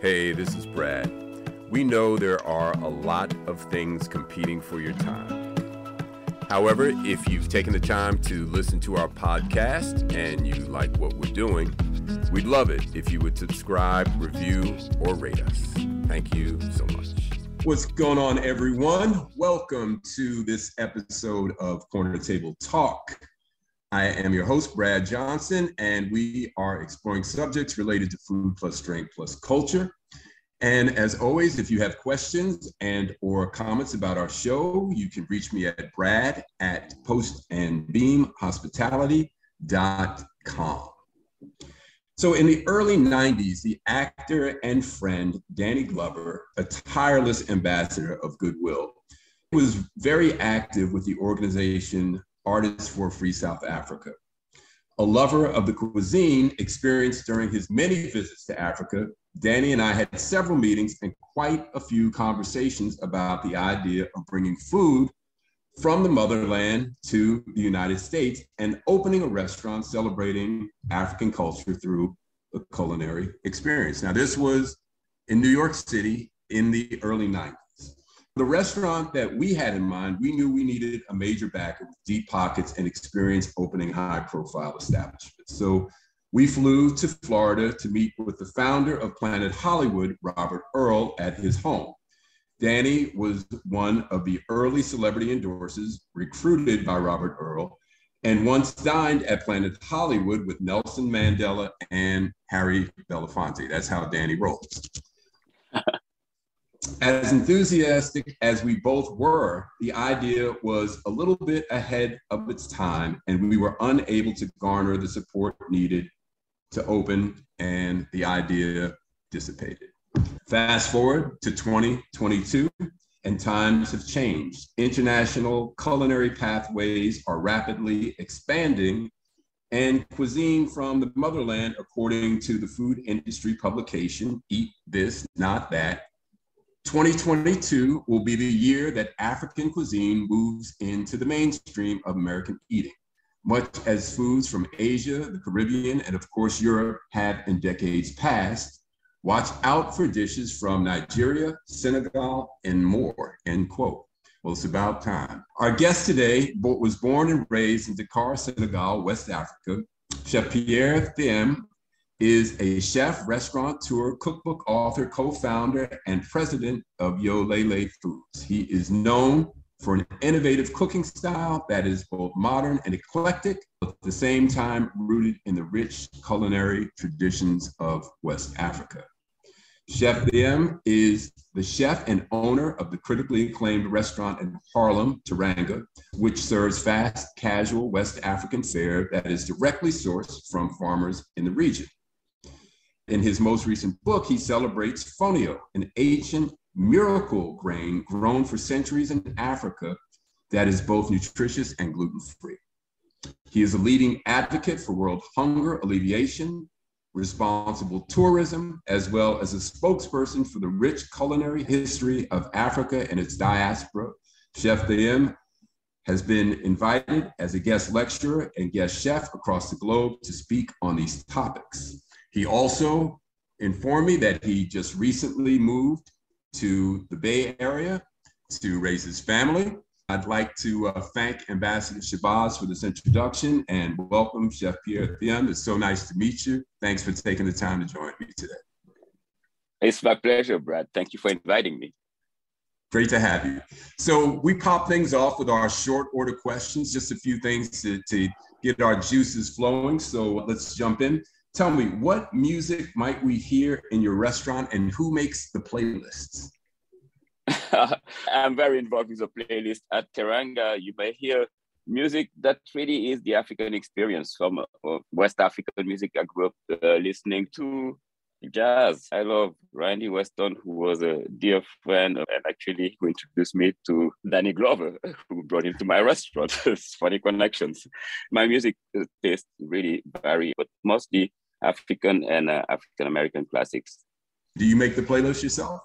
Hey, this is Brad. We know there are a lot of things competing for your time. However, if you've taken the time to listen to our podcast and you like what we're doing, we'd love it if you would subscribe, review, or rate us. Thank you so much. What's going on, everyone? Welcome to this episode of Corner Table Talk. I am your host, Brad Johnson, and we are exploring subjects related to food plus drink plus culture. And as always, if you have questions and or comments about our show, you can reach me at brad at postandbeamhospitality.com. So in the early 90s, the actor and friend Danny Glover, a tireless ambassador of goodwill, was very active with the organization Artists for Free South Africa. A lover of the cuisine experienced during his many visits to Africa, Danny and I had several meetings and quite a few conversations about the idea of bringing food from the motherland to the United States and opening a restaurant celebrating African culture through a culinary experience. Now, this was in New York City in the early 90s. The restaurant that we had in mind, we knew we needed a major backer with deep pockets and experience opening high profile establishments. So we flew to Florida to meet with the founder of Planet Hollywood, Robert Earl, at his home. Danny was one of the early celebrity endorsers recruited by Robert Earl and once dined at Planet Hollywood with Nelson Mandela and Harry Belafonte. That's how Danny rolls. As enthusiastic as we both were, the idea was a little bit ahead of its time, and we were unable to garner the support needed to open, and the idea dissipated. Fast forward to 2022, and times have changed. International culinary pathways are rapidly expanding, and cuisine from the motherland, according to the food industry publication Eat This, Not That, 2022 will be the year that African cuisine moves into the mainstream of American eating, much as foods from Asia, the Caribbean, and of course Europe have in decades past. Watch out for dishes from Nigeria, Senegal, and more, end quote. Well, it's about time. Our guest today was born and raised in Dakar, Senegal, West Africa. Chef Pierre Thiam is a chef, restaurateur, cookbook author, co-founder, and president of Yolélé Foods. He is known for an innovative cooking style that is both modern and eclectic, but at the same time rooted in the rich culinary traditions of West Africa. Chef Thiam is the chef and owner of the critically acclaimed restaurant in Harlem, Teranga, which serves fast, casual West African fare that is directly sourced from farmers in the region. In his most recent book, he celebrates fonio, an ancient miracle grain grown for centuries in Africa that is both nutritious and gluten free. He is a leading advocate for world hunger alleviation, responsible tourism, as well as a spokesperson for the rich culinary history of Africa and its diaspora. Chef Thiam has been invited as a guest lecturer and guest chef across the globe to speak on these topics. He also informed me that he just recently moved to the Bay Area to raise his family. I'd like to uh, thank Ambassador Shabazz for this introduction and welcome Chef Pierre Thiam. It's so nice to meet you. Thanks for taking the time to join me today. It's my pleasure, Brad. Thank you for inviting me. Great to have you. So we pop things off with our short order questions, just a few things to, to get our juices flowing. So let's jump in. Tell me, what music might we hear in your restaurant and who makes the playlists? I'm very involved with the playlist at Teranga. You may hear music that really is the African experience from uh, West African music. I grew up uh, listening to jazz. I love Randy Weston, who was a dear friend and actually who introduced me to Danny Glover, who brought him to my restaurant. it's funny connections. My music taste really vary, but mostly African and uh, African American classics. Do you make the playlist yourself?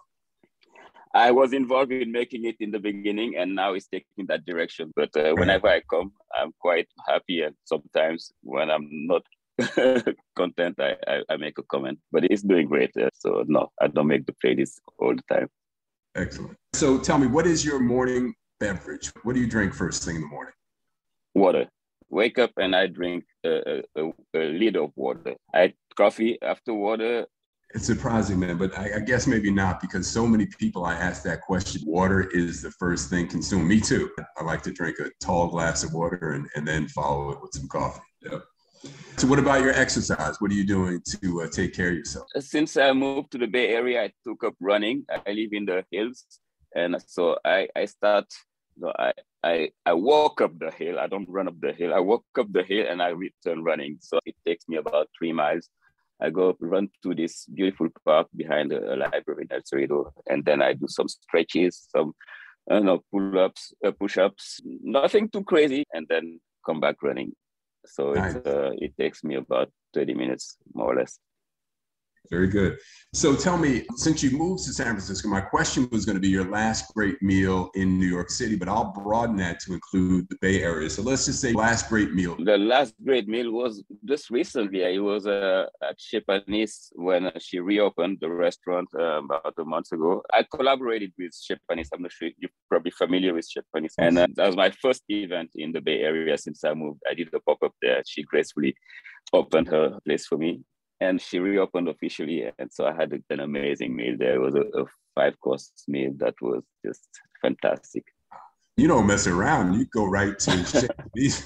I was involved in making it in the beginning, and now it's taking that direction. But uh, whenever I come, I'm quite happy, and sometimes when I'm not content, I, I, I, make a comment. But it's doing great. Uh, so no, I don't make the playlist all the time. Excellent. So tell me, what is your morning beverage? What do you drink first thing in the morning? Water. Wake up and I drink a, a, a liter of water. I coffee after water. It's surprising, man, but I, I, guess maybe not because so many people I ask that question. Water is the first thing consumed. Me too. I like to drink a tall glass of water and, and then follow it with some coffee. Yep. So, what about your exercise? What are you doing to uh, take care of yourself? Since I moved to the Bay Area, I took up running. I live in the hills, and so I I start. Know, I I I walk up the hill. I don't run up the hill. I walk up the hill and I return running. So it takes me about three miles. I go run to this beautiful park behind a, library in El Cerrito, and then I do some stretches, some I don't know, pull-ups, uh, push-ups, nothing too crazy, and then come back running. So nice. uh, it takes me about 30 minutes, more or less. Very good. So tell me, since you moved to San Francisco, my question was going to be your last great meal in New York City, but I'll broaden that to include the Bay Area. So let's just say last great meal. The last great meal was just recently. It was uh, at Chez when she reopened the restaurant uh, about a month ago. I collaborated with Chez. I'm not sure you're probably familiar with Chez. And uh, that was my first event in the Bay Area since I moved. I did a pop up there. She gracefully opened her place for me and she reopened officially. And so I had an amazing meal there. It was a, a five course meal that was just fantastic. You don't mess around. You go right to. That's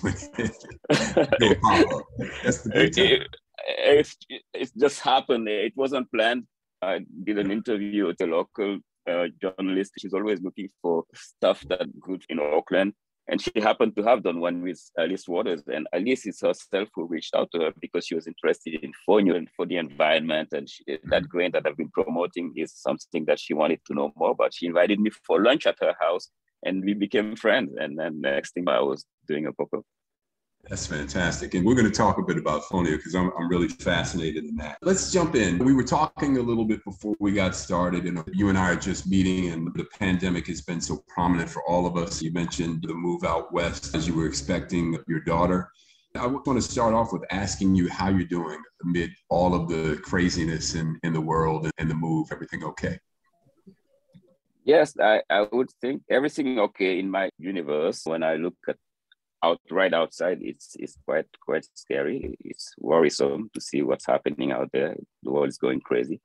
the big time. It, it, it, just happened. It wasn't planned. I did an interview with a local uh, journalist. She's always looking for stuff that good in Oakland. And she happened to have done one with Alice Waters. And Alice is herself who reached out to her because she was interested in Fonio and for the environment. And she, that mm-hmm. grain that I've been promoting is something that she wanted to know more about. She invited me for lunch at her house and we became friends. And then next thing I was doing a pop-up. That's fantastic. And we're going to talk a bit about Fonio because I'm, I'm really fascinated in that. Let's jump in. We were talking a little bit before we got started, and you and I are just meeting, and the pandemic has been so prominent for all of us. You mentioned the move out west as you were expecting your daughter. I want to start off with asking you how you're doing amid all of the craziness in, in the world and the move. Everything okay? Yes, I, I would think everything okay in my universe when I look at out right outside, it's it's quite quite scary. It's worrisome to see what's happening out there. The world is going crazy.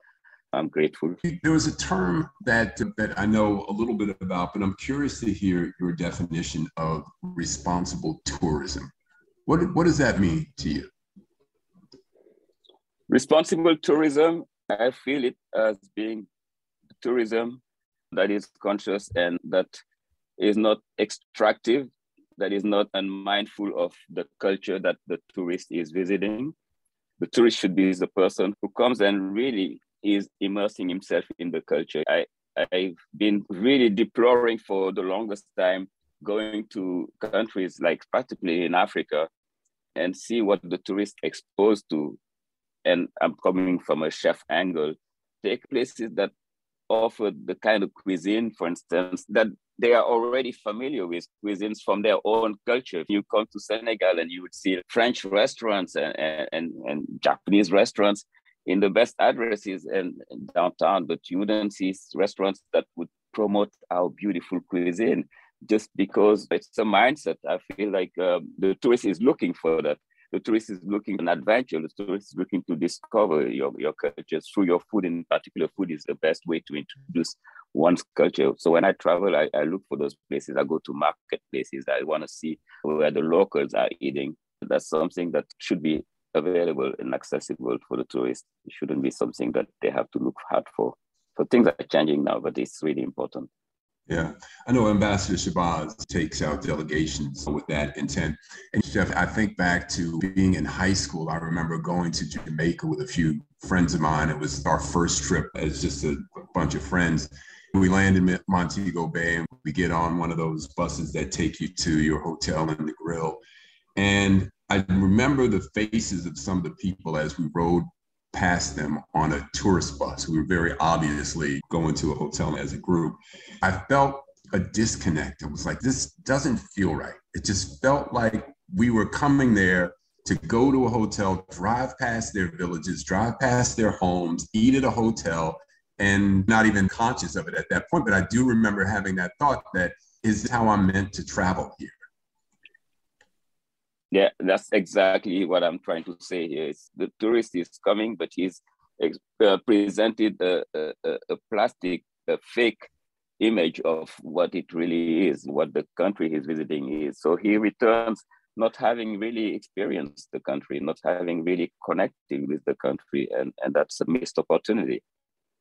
I'm grateful. There was a term that that I know a little bit about, but I'm curious to hear your definition of responsible tourism. What what does that mean to you? Responsible tourism, I feel it as being tourism that is conscious and that is not extractive that is not unmindful of the culture that the tourist is visiting. The tourist should be the person who comes and really is immersing himself in the culture. I, I've been really deploring for the longest time going to countries like particularly in Africa and see what the tourist exposed to. And I'm coming from a chef angle, take places that offer the kind of cuisine, for instance, that they are already familiar with cuisines from their own culture. You come to Senegal and you would see French restaurants and, and, and Japanese restaurants in the best addresses and downtown, but you wouldn't see restaurants that would promote our beautiful cuisine just because it's a mindset. I feel like um, the tourist is looking for that. The tourist is looking an adventure. The tourist is looking to discover your, your culture through your food. In particular, food is the best way to introduce one's culture. So when I travel, I, I look for those places. I go to marketplaces. I want to see where the locals are eating. That's something that should be available and accessible for the tourist. It shouldn't be something that they have to look hard for. So things are changing now, but it's really important. Yeah, I know Ambassador Shabazz takes out delegations with that intent. And Chef, I think back to being in high school. I remember going to Jamaica with a few friends of mine. It was our first trip as just a bunch of friends. We land in Montego Bay and we get on one of those buses that take you to your hotel in the grill. And I remember the faces of some of the people as we rode past them on a tourist bus. We were very obviously going to a hotel as a group. I felt a disconnect. It was like, this doesn't feel right. It just felt like we were coming there to go to a hotel, drive past their villages, drive past their homes, eat at a hotel, and not even conscious of it at that point. But I do remember having that thought that is how I'm meant to travel here. Yeah, that's exactly what I'm trying to say here. It's the tourist is coming, but he's uh, presented a, a, a plastic, a fake image of what it really is, what the country he's visiting is. So he returns not having really experienced the country, not having really connected with the country, and, and that's a missed opportunity.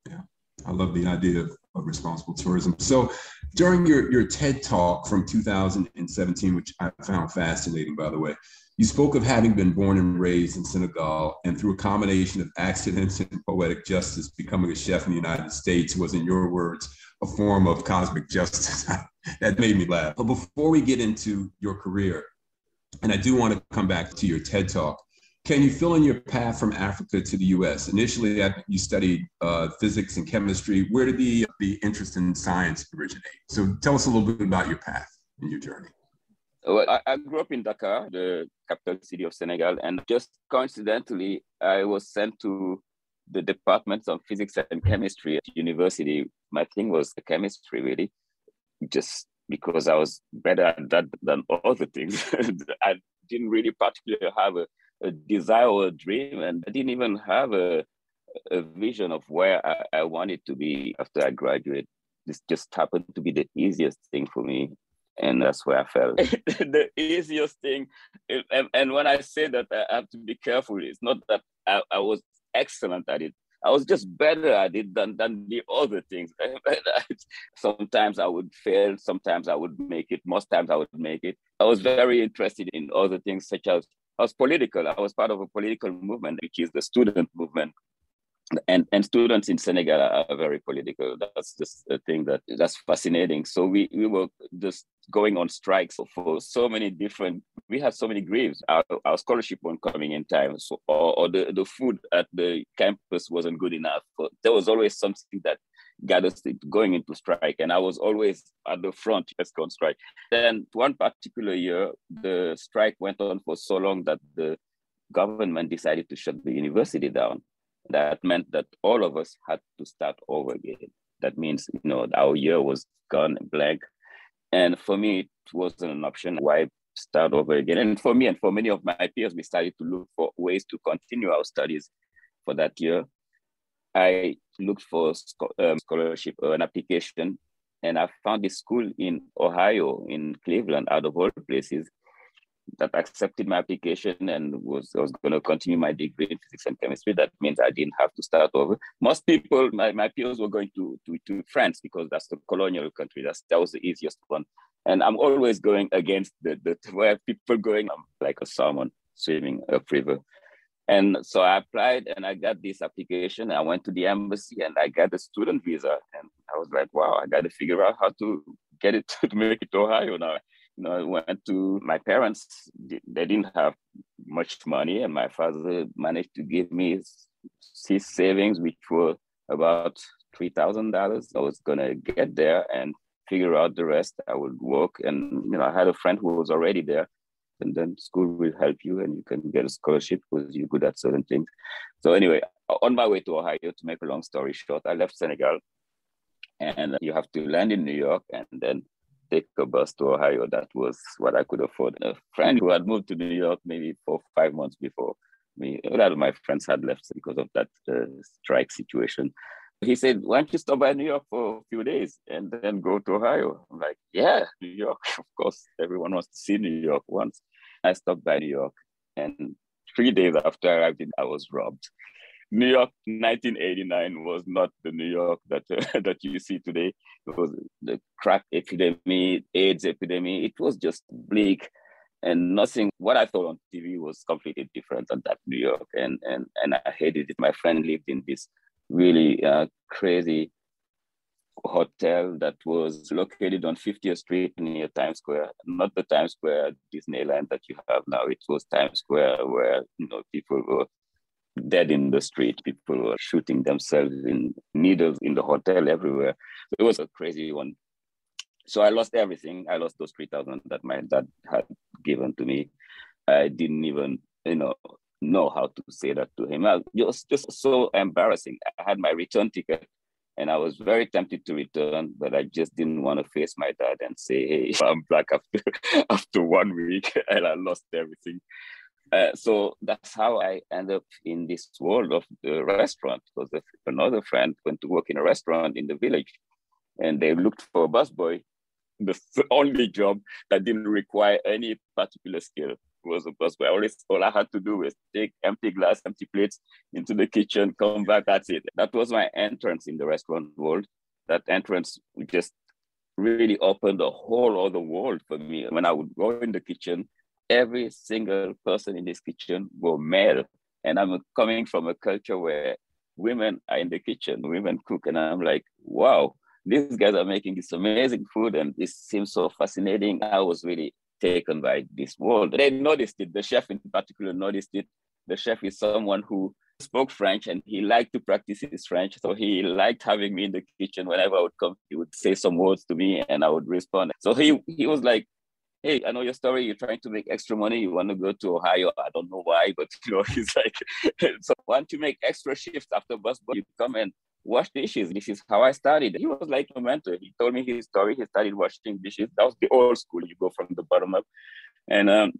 Yeah. I love the idea of, of, responsible tourism. So, during your, your TED talk from 2017, which I found fascinating, by the way, you spoke of having been born and raised in Senegal and through a combination of accidents and poetic justice, becoming a chef in the United States was, in your words, a form of cosmic justice. that made me laugh. But before we get into your career, and I do want to come back to your TED talk, can you fill in your path from Africa to the U.S.? Initially, you studied uh, physics and chemistry. Where did the, the interest in science originate? So tell us a little bit about your path and your journey. Well, I, I grew up in Dakar, the capital city of Senegal, and just coincidentally, I was sent to the departments of physics and chemistry at university. My thing was the chemistry, really, just because I was better at that than other things. I didn't really particularly have a a desire or a dream, and I didn't even have a, a vision of where I, I wanted to be after I graduated. This just happened to be the easiest thing for me, and that's where I felt the easiest thing. And, and, when I say that, I have to be careful. It's not that I, I was excellent at it. I was just better at it than, than the other things. sometimes I would fail, sometimes I would make it, most times I would make it. I was very interested in other things such as Was political. I was part of a political movement, which is the student movement. And, and students in Senegal are very political. That's just a thing that that's fascinating. So we, we were just going on strikes for so many different, we had so many grieves. Our, our scholarship wasn't coming in time, so, or, or the, the food at the campus wasn't good enough. But there was always something that us going into strike. And I was always at the front, let's go on strike. Then one particular year, the strike went on for so long that the government decided to shut the university down. That meant that all of us had to start over again. That means, you know, our year was gone blank. And for me, it wasn't an option. Why start over again? And for me and for many of my peers, we started to look for ways to continue our studies for that year. I looked for um, scholarship, uh, an application, and I found a school in Ohio, in Cleveland, out of all places, that accepted my application and was I was going to continue my degree in physics and chemistry. That means I didn't have to start over. Most people, my, my peers, were going to, to, to France because that's the colonial country. That's that was the easiest one. And I'm always going against the, the where people going I'm like a salmon swimming upriver. And so I applied and I got this application. I went to the embassy and I got a student visa. And I was like, wow, I got to figure out how to get it to make it to Ohio now. You know, I went to my parents, they didn't have much money, and my father managed to give me his, his savings, which were about $3,000. I was going to get there and figure out the rest. I would work. And, you know, I had a friend who was already there and then school will help you and you can get a scholarship because you're good at certain things. So anyway, on my way to Ohio, to make a long story short, I left Senegal and you have to land in New York and then take a bus to Ohio. That was what I could afford. A friend who had moved to New York maybe four, five months before me, a lot of my friends had left because of that uh, strike situation. He said, Why don't you stop by New York for a few days and then go to Ohio? I'm like, Yeah, New York. Of course, everyone wants to see New York once. I stopped by New York, and three days after I arrived, in, I was robbed. New York 1989 was not the New York that uh, that you see today. It was the crack epidemic, AIDS epidemic. It was just bleak, and nothing. What I thought on TV was completely different than that New York, and and and I hated it. My friend lived in this really uh, crazy hotel that was located on 50th Street near Times Square, not the Times Square Disneyland that you have now. It was Times Square where you know people were dead in the street. People were shooting themselves in needles in the hotel everywhere. It was a crazy one. So I lost everything. I lost those three thousand that my dad had given to me. I didn't even you know, know how to say that to him. It was just so embarrassing. I had my return ticket and I was very tempted to return, but I just didn't want to face my dad and say, hey, I'm black after, after one week and I lost everything. Uh, so that's how I end up in this world of the restaurant because another friend went to work in a restaurant in the village and they looked for a busboy. The only job that didn't require any particular skill was a busboy. Always, all I had to do was take empty glass, empty plates into the kitchen, come back, that's it. That was my entrance in the restaurant world. That entrance just really opened a whole other world for me. When I would go in the kitchen, every single person in this kitchen were male. And I'm coming from a culture where women are in the kitchen, women cook. And I'm like, wow, these guys are making this amazing food and this seems so fascinating. I was really taken by this world. They noticed it. The chef in particular noticed it. The chef is someone who spoke French and he liked to practice his French. So he liked having me in the kitchen. Whenever I would come, he would say some words to me and I would respond. So he, he was like, hey, I know your story. You're trying to make extra money. You want to go to Ohio. I don't know why, but you know, he's like, so want to make extra shifts after bus, but you come and wash dishes. This is how I started. He was like a mentor. He told me his story. He started washing dishes. That was the old school. You go from the bottom up and um,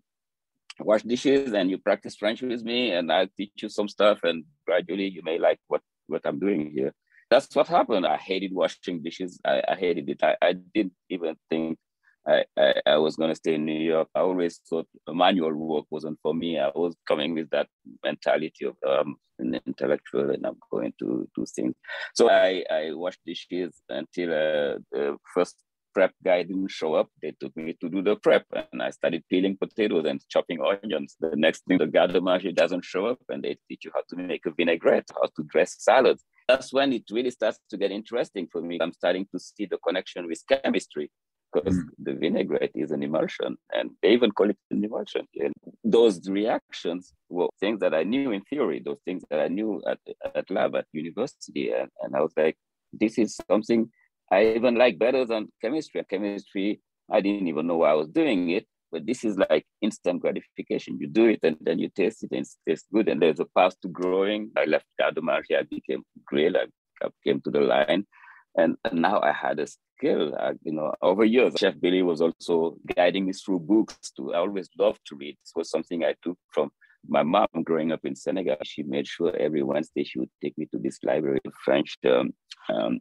wash dishes and you practice French with me and I'll teach you some stuff and gradually you may like what, what I'm doing here. That's what happened. I hated washing dishes. I, I hated it. I, I didn't even think I, I, I was going to stay in New York. I always thought manual work wasn't for me. I was coming with that mentality of um, an intellectual and I'm going to do things. So I, I washed dishes until uh, the first prep guy didn't show up. They took me to do the prep and I started peeling potatoes and chopping onions. The next thing, the garde doesn't show up and they teach you how to make a vinaigrette, how to dress salads. That's when it really starts to get interesting for me. I'm starting to see the connection with chemistry because mm. the vinaigrette is an emulsion and they even call it an emulsion. And those reactions were things that I knew in theory, those things that I knew at, at lab at university. And, and I was like, this is something I even like better than chemistry. Chemistry, I didn't even know why I was doing it, but this is like instant gratification. You do it and then you taste it and it tastes good. And there's a path to growing. I left Garde-Manger, I became grill, I, I came to the line. And, and now I had a skill. Uh, you know, over years, Chef Billy was also guiding me through books. To I always loved to read. This was something I took from my mom growing up in Senegal. She made sure every Wednesday she would take me to this library, French um, um,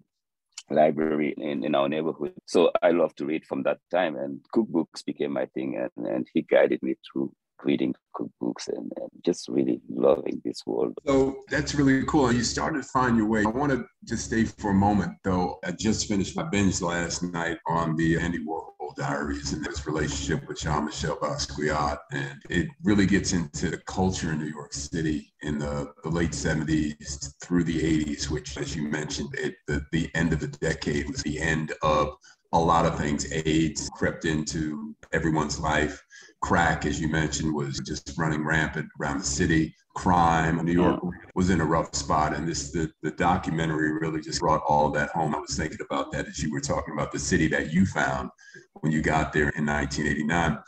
library in, in our neighborhood. So I love to read from that time, and cookbooks became my thing, and, and he guided me through reading cookbooks and, and, just really loving this world. So that's really cool. You started to find your way. I want to just stay for a moment, though. I just finished my binge last night on the Andy Warhol Diaries and his relationship with Jean-Michel Basquiat. And it really gets into the culture in New York City in the, the late 70s through the 80s, which, as you mentioned, it, the, the end of the decade was the end of a lot of things. AIDS crept into everyone's life crack, as you mentioned, was just running rampant around the city. Crime, New York was in a rough spot, and this the, the documentary really just brought all that home. I was thinking about that as you were talking about the city that you found when you got there in 1989.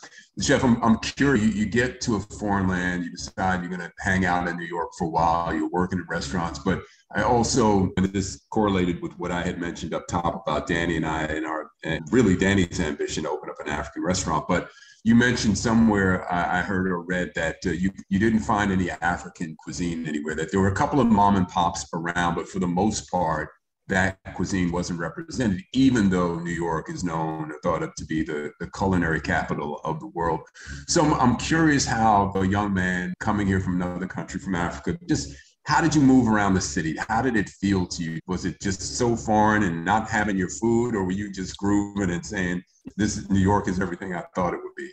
Chef, I'm, I'm curious. You, you get to a foreign land, you decide you're going to hang out in New York for a while. You're working in restaurants, but I also, and this correlated with what I had mentioned up top about Danny and I and our, and really Danny's ambition to open up an African restaurant. But you mentioned somewhere I, heard or read that uh, you you didn't find any African cuisine anywhere. That there were a couple of mom and pops around, but for the most part, that cuisine wasn't represented. Even though New York is known or thought of to be the the culinary capital of the world. So I'm, I'm curious how a young man coming here from another country, from Africa, just how did you move around the city? How did it feel to you? Was it just so foreign and not having your food, or were you just grooving and saying, "This New York is everything I thought it would be"?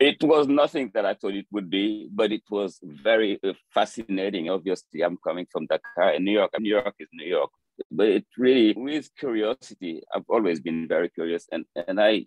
It was nothing that I thought it would be, but it was very uh, fascinating. Obviously, I'm coming from Dakar, and New York. New York is New York, but it really, with curiosity, I've always been very curious, and and I,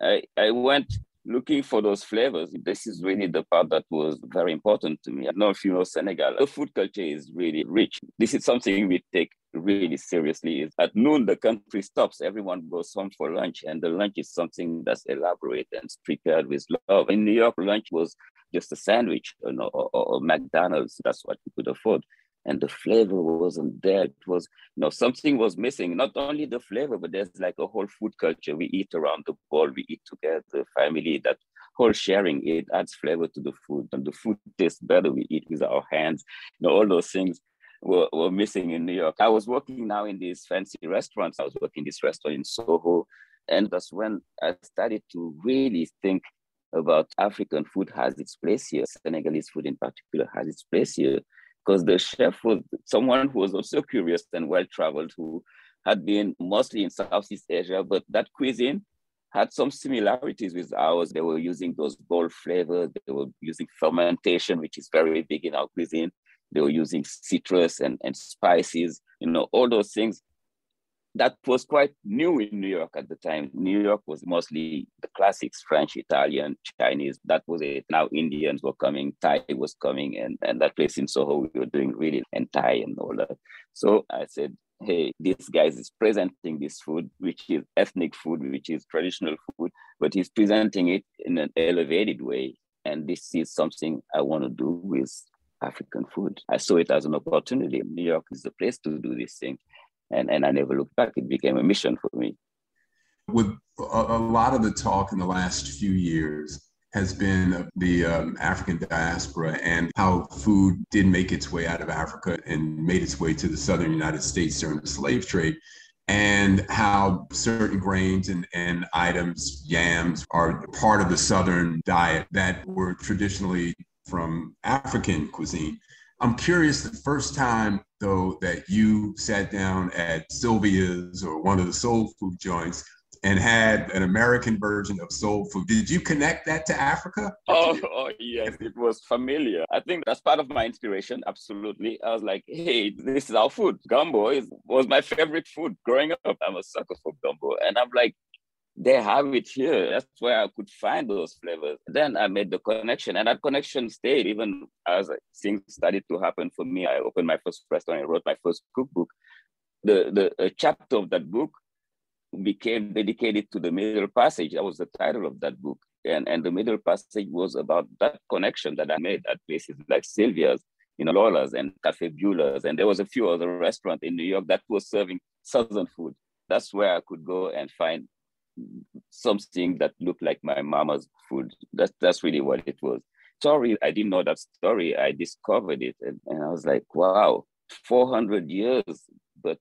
I, I went looking for those flavors. This is really the part that was very important to me. I know if you know Senegal. The food culture is really rich. This is something we take really seriously is at noon the country stops. Everyone goes home for lunch and the lunch is something that's elaborate and prepared with love. In new york lunch was just a sandwich you know, or, or mcdonald's. That's what you could afford. And the flavor wasn't there. It was you know something was missing. Not only the flavor but there's like a whole food culture. We eat around the bowl we eat together family that whole sharing it adds flavor to the food. And the food tastes better. We eat with our hands. You know all those things were, were missing in New York. I was working now in these fancy restaurants. I was working this restaurant in Soho. And that's when I started to really think about African food has its place here. Senegalese food in particular has its place here. Because the chef was someone who was also curious and well-traveled, who had been mostly in Southeast Asia, but that cuisine had some similarities with ours. They were using those bold flavors. They were using fermentation, which is very big in our cuisine. They were using citrus and, and spices, you know, all those things. That was quite new in New York at the time. New York was mostly the classics, French, Italian, Chinese. That was it. Now Indians were coming, Thai was coming, and, and that place in Soho, we were doing really, and Thai and all that. So I said, hey, this guy is presenting this food, which is ethnic food, which is traditional food, but he's presenting it in an elevated way. And this is something I want to do with African food. I saw it as an opportunity. New York is the place to do this thing. And, and I never looked back. It became a mission for me. With a, a lot of the talk in the last few years has been the um, African diaspora and how food did make its way out of Africa and made its way to the southern United States during the slave trade and how certain grains and, and items, yams, are part of the Southern diet that were traditionally from African cuisine. I'm curious the first time, though, that you sat down at Sylvia's or one of the soul food joints and had an American version of soul food. Did you connect that to Africa? Oh, oh, yes, it was familiar. I think that's part of my inspiration. Absolutely. I was like, hey, this is our food. Gumbo is, was my favorite food growing up. I'm a sucker for gumbo. And I'm like, they have it here. That's where I could find those flavors. Then I made the connection, and that connection stayed even as things started to happen for me. I opened my first restaurant, I wrote my first cookbook. The the chapter of that book became dedicated to the Middle Passage. That was the title of that book, and and the Middle Passage was about that connection that I made at places like Sylvia's, you know, Lola's and Cafe Beulah's, and there was a few other restaurants in New York that was serving Southern food. That's where I could go and find something that looked like my mama's food. That's that's really what it was. Sorry, I didn't know that story. I discovered it and, and I was like, wow, 400 years, but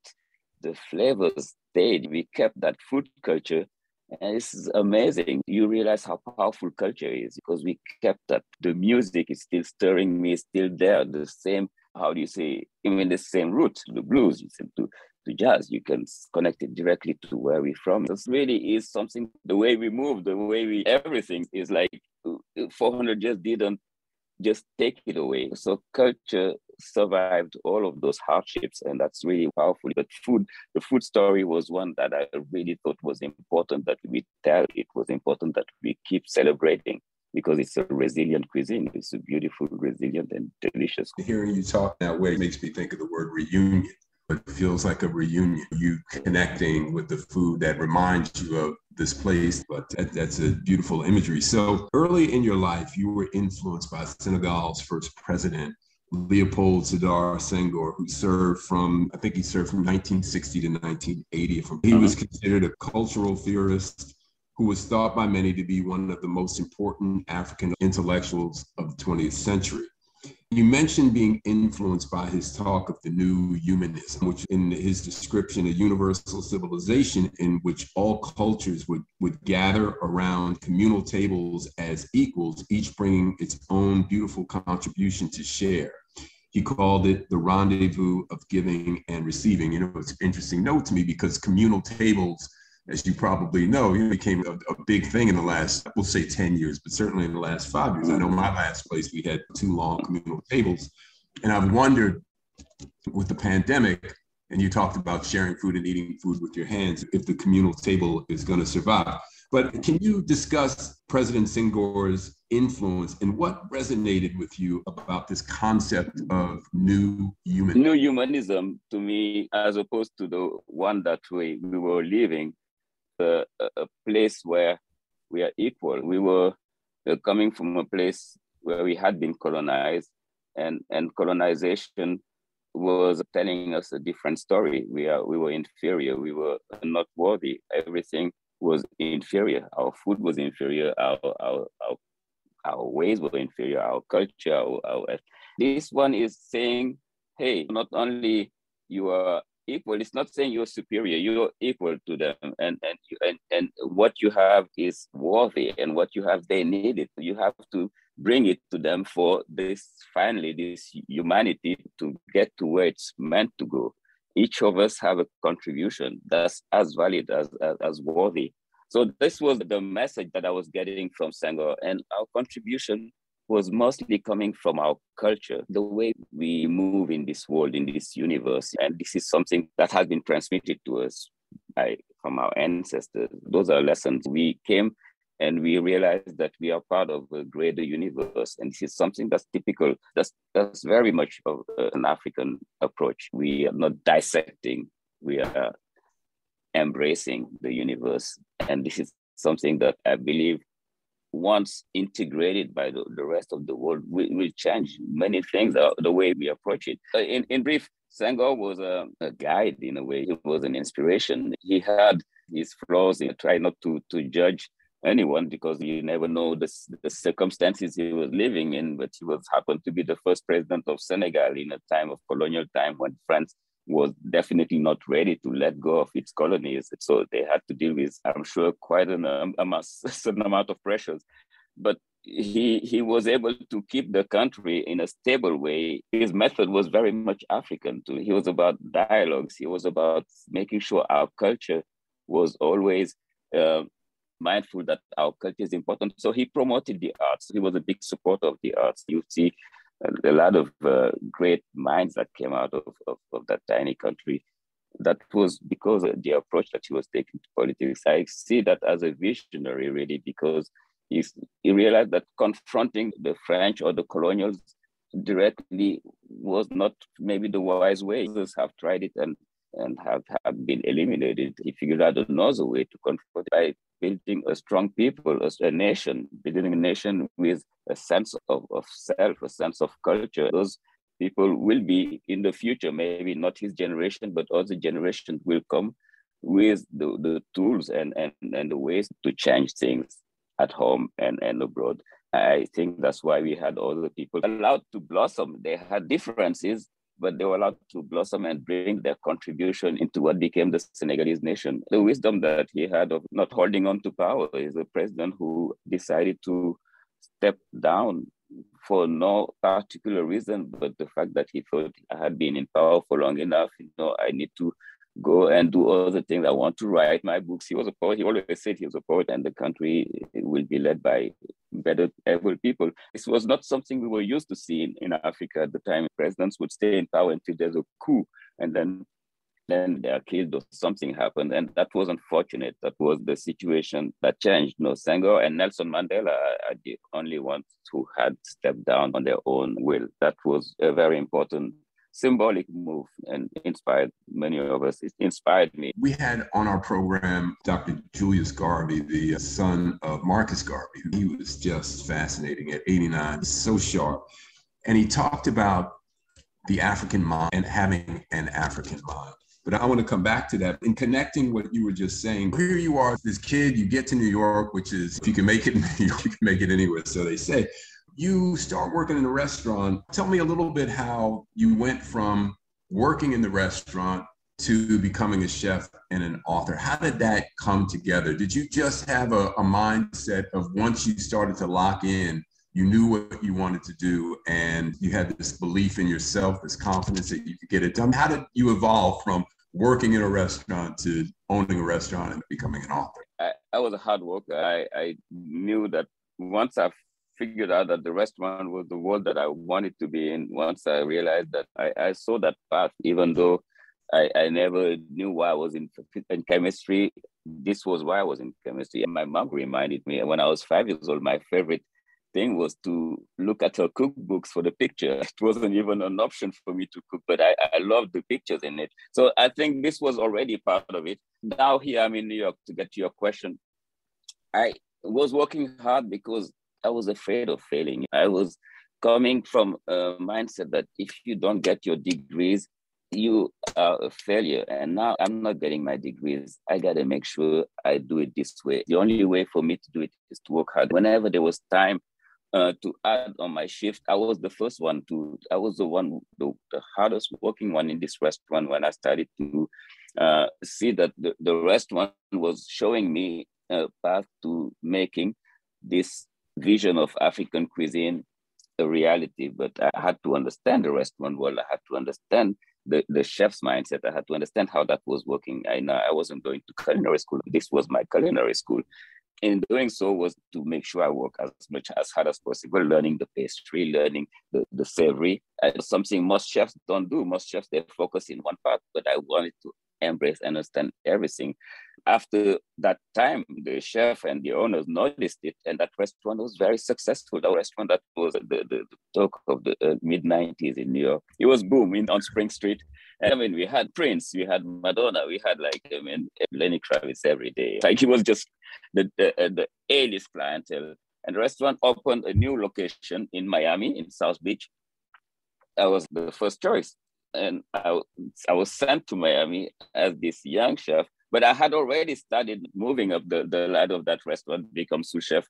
the flavors stayed. We kept that food culture. And this is amazing. You realize how powerful culture is because we kept that. The music is still stirring me, still there. The same, how do you say, even the same root, the blues, you to to jazz. You can connect it directly to where we're from. This really is something, the way we move, the way we, everything is like uh, 400 years didn't just take it away. So culture survived all of those hardships, and that's really powerful. But food, the food story was one that I really thought was important that we tell. It was important that we keep celebrating because it's a resilient cuisine. It's a beautiful, resilient, and delicious. Hearing you talk that way makes me think of the word reunion. It feels like a reunion, you connecting with the food that reminds you of this place. But that, that's a beautiful imagery. So early in your life, you were influenced by Senegal's first president, Leopold Sedar Senghor, who served from, I think he served from 1960 to 1980. He was uh-huh. considered a cultural theorist who was thought by many to be one of the most important African intellectuals of the 20th century. You mentioned being influenced by his talk of the new humanism, which in his description, a universal civilization in which all cultures would, would gather around communal tables as equals, each bringing its own beautiful contribution to share. He called it the rendezvous of giving and receiving. You know, it's an interesting note to me because communal tables as you probably know, it became a, a, big thing in the last, we'll say 10 years, but certainly in the last five years. I know my last place, we had two long communal tables. And I've wondered with the pandemic, and you talked about sharing food and eating food with your hands, if the communal table is going to survive. But can you discuss President Senghor's influence and what resonated with you about this concept of new humanism? New humanism, to me, as opposed to the one that we, we were living, uh, a place where we are equal. We were uh, coming from a place where we had been colonized, and, and colonization was telling us a different story. We are we were inferior. We were not worthy. Everything was inferior. Our food was inferior. Our our our, our ways were inferior. Our culture. Our, our, this one is saying, hey, not only you are equal. It's not saying you're superior. You're equal to them, and and and and what you have is worthy, and what you have they need it. You have to bring it to them for this finally this humanity to get to where it's meant to go. Each of us have a contribution that's as valid as as, as worthy. So this was the message that I was getting from Senghor, and our contribution was mostly coming from our culture, the way we move in this world, in this universe. And this is something that has been transmitted to us by, from our ancestors. Those are lessons we came and we realized that we are part of a greater universe. And this is something that's typical, that's, that's very much of an African approach. We are not dissecting, we are embracing the universe. And this is something that I believe once integrated by the, the rest of the world, will, will change many things, uh, the way we approach it. Uh, in, in brief, Senghor was a, a, guide in a way. He was an inspiration. He had his flaws. He tried not to, to judge anyone because you never know the, the circumstances he was living in. But he was happened to be the first president of Senegal in a time of colonial time when France was definitely not ready to let go of its colonies. So they had to deal with, I'm sure, quite an, um, a certain amount of pressures. But he, he was able to keep the country in a stable way. His method was very much African too. He was about dialogues. He was about making sure our culture was always uh, mindful that our culture is important. So he promoted the arts. He was a big supporter of the arts. You see a lot of uh, great minds that came out of, of, of, that tiny country. That was because of the approach that he was taking to politics. I see that as a visionary, really, because he's, he realized that confronting the French or the colonials directly was not maybe the wise way. Others have tried it and and have, have been eliminated. He figured out another way to confront by building a strong people, a, a, nation, building a nation with a sense of, of self, a sense of culture. Those people will be in the future, maybe not his generation, but other generations will come with the, the tools and, and, and the ways to change things at home and, and abroad. I think that's why we had all the people allowed to blossom. They had differences, but they were allowed to blossom and bring their contribution into what became the Senegalese nation. The wisdom that he had of not holding on to power is a president who decided to step down for no particular reason, but the fact that he thought I had been in power for long enough, you know, I need to go and do other things. I want to write my books. He was a poet. He always said he was a poet, and the country will be led by better able people. This was not something we were used to seeing in Africa at the time. Presidents would stay in power until there's a coup, and then then they are killed or something happened. And that was unfortunate. That was the situation that changed. No, Senghor and Nelson Mandela are the only ones who had stepped down on their own will. That was a very important symbolic move and inspired many of us. It inspired me. We had on our program Dr. Julius Garvey, the son of Marcus Garvey. He was just fascinating at 89, so sharp. And he talked about the African mind and having an African mind. But I want to come back to that in connecting what you were just saying. Here you are, this kid, you get to New York, which is, if you can make it you can make it anywhere, so they say you start working in a restaurant. Tell me a little bit how you went from working in the restaurant to becoming a chef and an author. How did that come together? Did you just have a, a mindset of once you started to lock in, you knew what you wanted to do and you had this belief in yourself, this confidence that you could get it done? How did you evolve from working in a restaurant to owning a restaurant and becoming an author? I, I was a hard worker. I, I knew that once I figured out that the restaurant was the world that I wanted to be in once I realized that I, I saw that path, even though I, I never knew why I was in, in chemistry. This was why I was in chemistry. And my mom reminded me when I was five years old, my favorite thing was to look at her cookbooks for the picture. It wasn't even an option for me to cook, but I, I loved the pictures in it. So I think this was already part of it. Now here I'm in New York to get to your question. I was working hard because I was afraid of failing. I was coming from a mindset that if you don't get your degrees, you are a failure. And now I'm not getting my degrees. I got to make sure I do it this way. The only way for me to do it is to work hard. Whenever there was time uh, to add on my shift, I was the first one to, I was the one, the, the hardest working one in this restaurant when I started to uh, see that the, the restaurant was showing me a path to making this vision of African cuisine a reality. But I had to understand the restaurant world. I had to understand the, the chef's mindset. I had to understand how that was working. I know I wasn't going to culinary school. This was my culinary school. In doing so was to make sure I work as much as hard as possible, learning the pastry, learning the, the savory. Something most chefs don't do. Most chefs, they focus in one part, but I wanted to embrace and understand everything. After that time, the chef and the owners noticed it, and that restaurant was very successful. The restaurant that was the, the, talk of the uh, mid 90s in New York. It was booming on Spring Street. I mean, we had Prince, we had Madonna, we had like, I mean, Lenny Kravitz every day. Like it was just the, the, uh, the A-list clientele. And the restaurant opened a new location in Miami, in South Beach. I was the first choice and I, I was sent to Miami as this young chef, but I had already started moving up the, the ladder of that restaurant, become sous chef.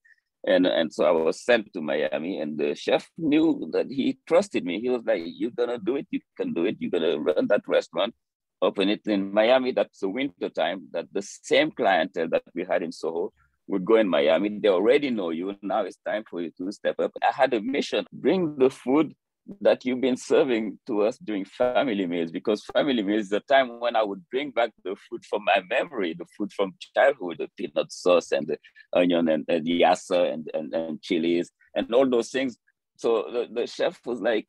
And, and so I was sent to Miami, and the chef knew that he trusted me. He was like, You're gonna do it, you can do it, you're gonna run that restaurant, open it in Miami. That's the winter time, that the same clientele that we had in Soho would go in Miami. They already know you. Now it's time for you to step up. I had a mission bring the food that you've been serving to us during family meals because family meals is the time when I would bring back the food from my memory, the food from childhood, the peanut sauce and the onion and, and the yassa and, and, and chilies and all those things. So the, the chef was like,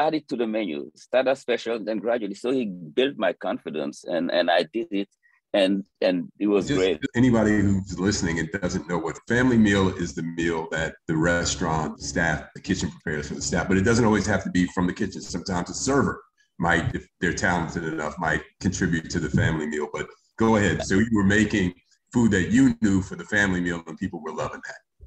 add it to the menu, start a special, then gradually. So he built my confidence and, and I did it and and it was Just great. Anybody who's listening and doesn't know what family meal is the meal that the restaurant staff, the kitchen prepares for the staff, but it doesn't always have to be from the kitchen. Sometimes a server might, if they're talented enough, might contribute to the family meal. But go ahead. So you were making food that you knew for the family meal, and people were loving that.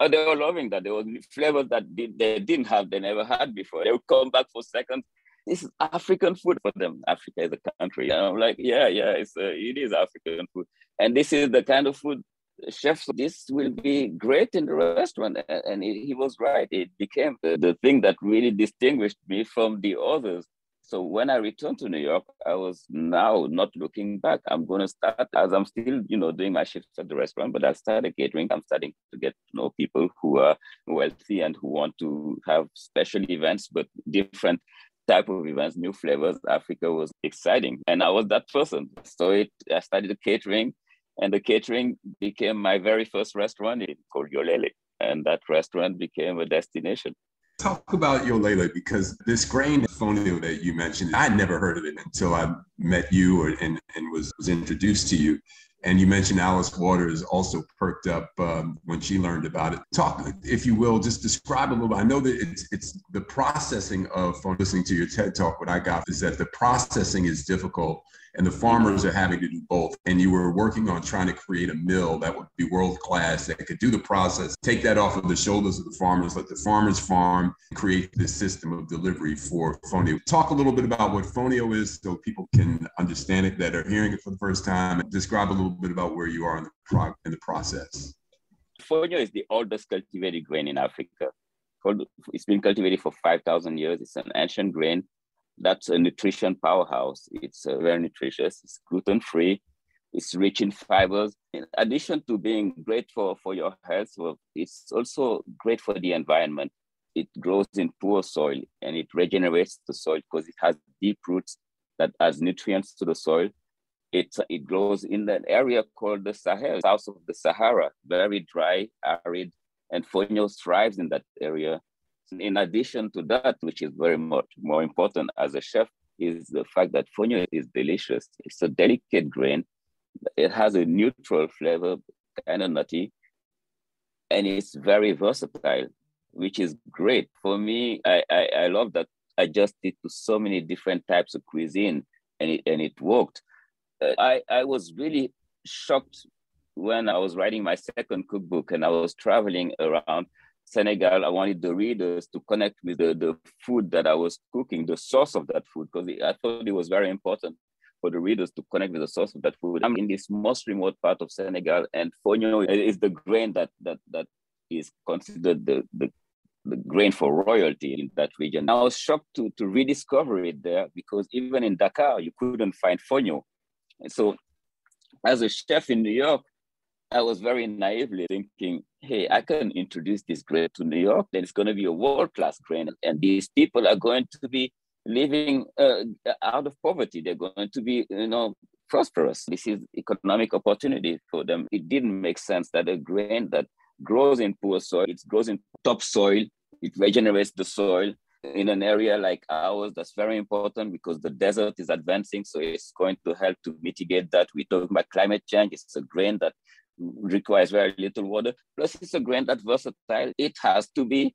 Oh, they were loving that. There was flavors that they didn't have, they never had before. They would come back for seconds this is African food for them. Africa is a country. And I'm like, yeah, yeah, it's uh, it is African food. And this is the kind of food chefs, this will be great in the restaurant. And he was right. It became the, thing that really distinguished me from the others. So when I returned to New York, I was now not looking back. I'm going to start as I'm still, you know, doing my shifts at the restaurant, but I started catering. I'm starting to get to know people who are wealthy and who want to have special events, but different type of events, new flavors, Africa was exciting. And I was that person. So it, I started catering, and the catering became my very first restaurant called Yolélé. And that restaurant became a destination. Talk about your Yolélé because this grain fonio that you mentioned, I'd never heard of it until I met you or, and, and was, was introduced to you. And you mentioned Alice Waters also perked up um, when she learned about it. Talk, if you will, just describe a little. bit. I know that it's it's the processing of from listening to your TED talk. What I got is that the processing is difficult and the farmers are having to do both. And you were working on trying to create a mill that would be world class that could do the process, take that off of the shoulders of the farmers, let the farmers farm, create this system of delivery for Fonio. Talk a little bit about what Fonio is so people can understand it that are hearing it for the first time. Describe a little bit about where you are in the, pro- in the process. Fonio is the oldest cultivated grain in Africa. It's been cultivated for 5,000 years. It's an ancient grain that's a nutrition powerhouse. It's uh, very nutritious, it's gluten free, it's rich in fibers. In addition to being great for, for your health, well, it's also great for the environment. It grows in poor soil and it regenerates the soil because it has deep roots that adds nutrients to the soil. It, it grows in an area called the Sahel, south of the Sahara, very dry, arid, and Fonio thrives in that area in addition to that, which is very much more important as a chef, is the fact that fonio is delicious. It's a delicate grain. It has a neutral flavor, kind of nutty. and it's very versatile, which is great. For me, I, I, I love that I adjusted to so many different types of cuisine and it, and it worked. Uh, I, I was really shocked when I was writing my second cookbook and I was traveling around Senegal. I wanted the readers to connect with the, the food that I was cooking, the source of that food, because I thought it was very important for the readers to connect with the source of that food. I'm in this most remote part of Senegal, and fonio is the grain that that that is considered the, the the grain for royalty in that region. I was shocked to, to rediscover it there because even in Dakar, you couldn't find fonio. And so as a chef in New York, I was very naively thinking, hey, I can introduce this grain to New York, then it's going to be a world-class grain. And these people are going to be living uh, out of poverty. They're going to be, you know, prosperous. This is economic opportunity for them. It didn't make sense that a grain that grows in poor soil, it grows in topsoil, it regenerates the soil, in an area like ours, that's very important because the desert is advancing. So it's going to help to mitigate that. We talk about climate change. It's a grain that requires very little water. Plus, it's a grain that's versatile. It has to be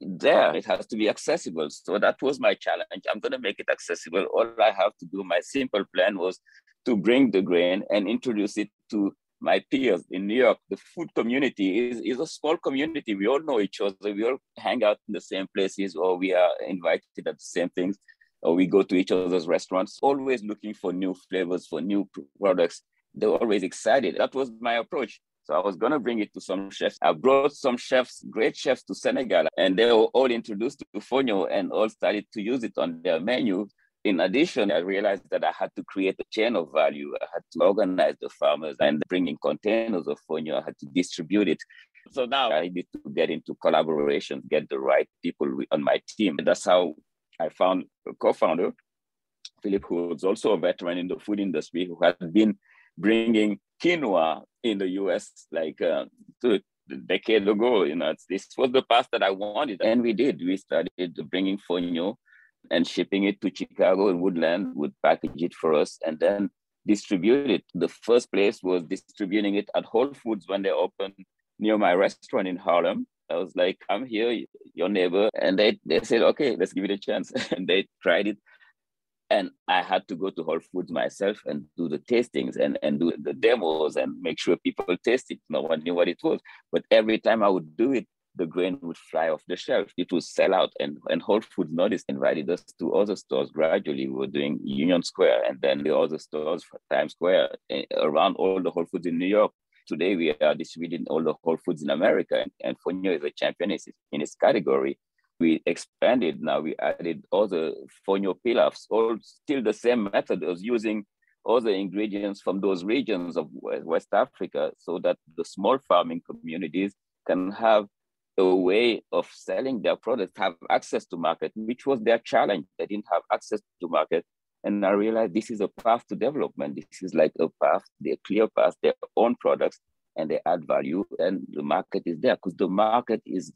there. It has to be accessible. So that was my challenge. I'm going to make it accessible. All I have to do, my simple plan was to bring the grain and introduce it to my peers in New York, the food community is, is a small community. We all know each other. We all hang out in the same places, or we are invited at the same things, or we go to each other's restaurants, always looking for new flavors, for new products. They're always excited. That was my approach. So I was going to bring it to some chefs. I brought some chefs, great chefs to Senegal, and they were all introduced to fonio and all started to use it on their menu in addition, I realized that I had to create a chain of value. I had to organize the farmers and bring in containers of fonio. I had to distribute it. So now I need to get into collaboration, get the right people on my team. And that's how I found a co-founder, Philip, who was also a veteran in the food industry, who had been bringing quinoa in the US like uh, decade ago. You know, this was the path that I wanted, and we did. We started bringing fonio and shipping it to Chicago and Woodland would package it for us and then distribute it. The first place was distributing it at Whole Foods when they opened near my restaurant in Harlem. I was like, I'm here, your neighbor. And they, they said, okay, let's give it a chance. and they tried it. And I had to go to Whole Foods myself and do the tastings and, and do the demos and make sure people taste it. No one knew what it was. But every time I would do it, the grain would fly off the shelf. It would sell out. And, and Whole Foods noticed and invited us to other stores gradually. We were doing Union Square and then the other stores, Times Square, eh, around all the Whole Foods in New York. Today, we are distributing all the Whole Foods in America, and, and Fonio is a champion in its category. We expanded now, we added other Fonio pilafs, all still the same method of using other ingredients from those regions of West Africa so that the small farming communities can have a way of selling their products, have access to market, which was their challenge. They didn't have access to market. And I realized this is a path to development. This is like a path, their clear path, their own products, and they add value. And the market is there because the market is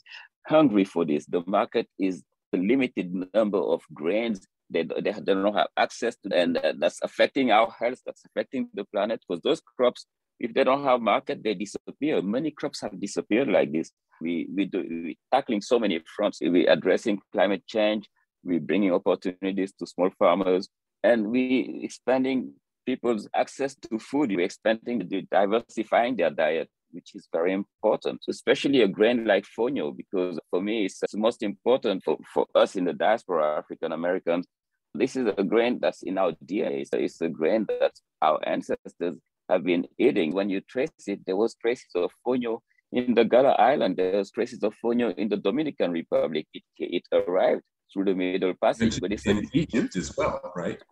hungry for this. The market is the limited number of grains they, they, don't have access to, and uh, that's affecting our health, that's affecting the planet because those crops if they don't have market, they disappear. Many crops have disappeared like this. We we do we tackling so many fronts. We're addressing climate change. we're bringing opportunities to small farmers, and we expanding people's access to food. We're expanding, diversifying their diet, which is very important, especially a grain like fonio, because for me, it's the most important for, for us in the diaspora, African Americans. This is a grain that's in our DNA. A, it's a grain that our ancestors have been eating. When you trace it, there was traces of fonio in the Gullah Island. There was traces of fonio in the Dominican Republic. It, it arrived through the Middle Passage, but it's in Egypt as well, right?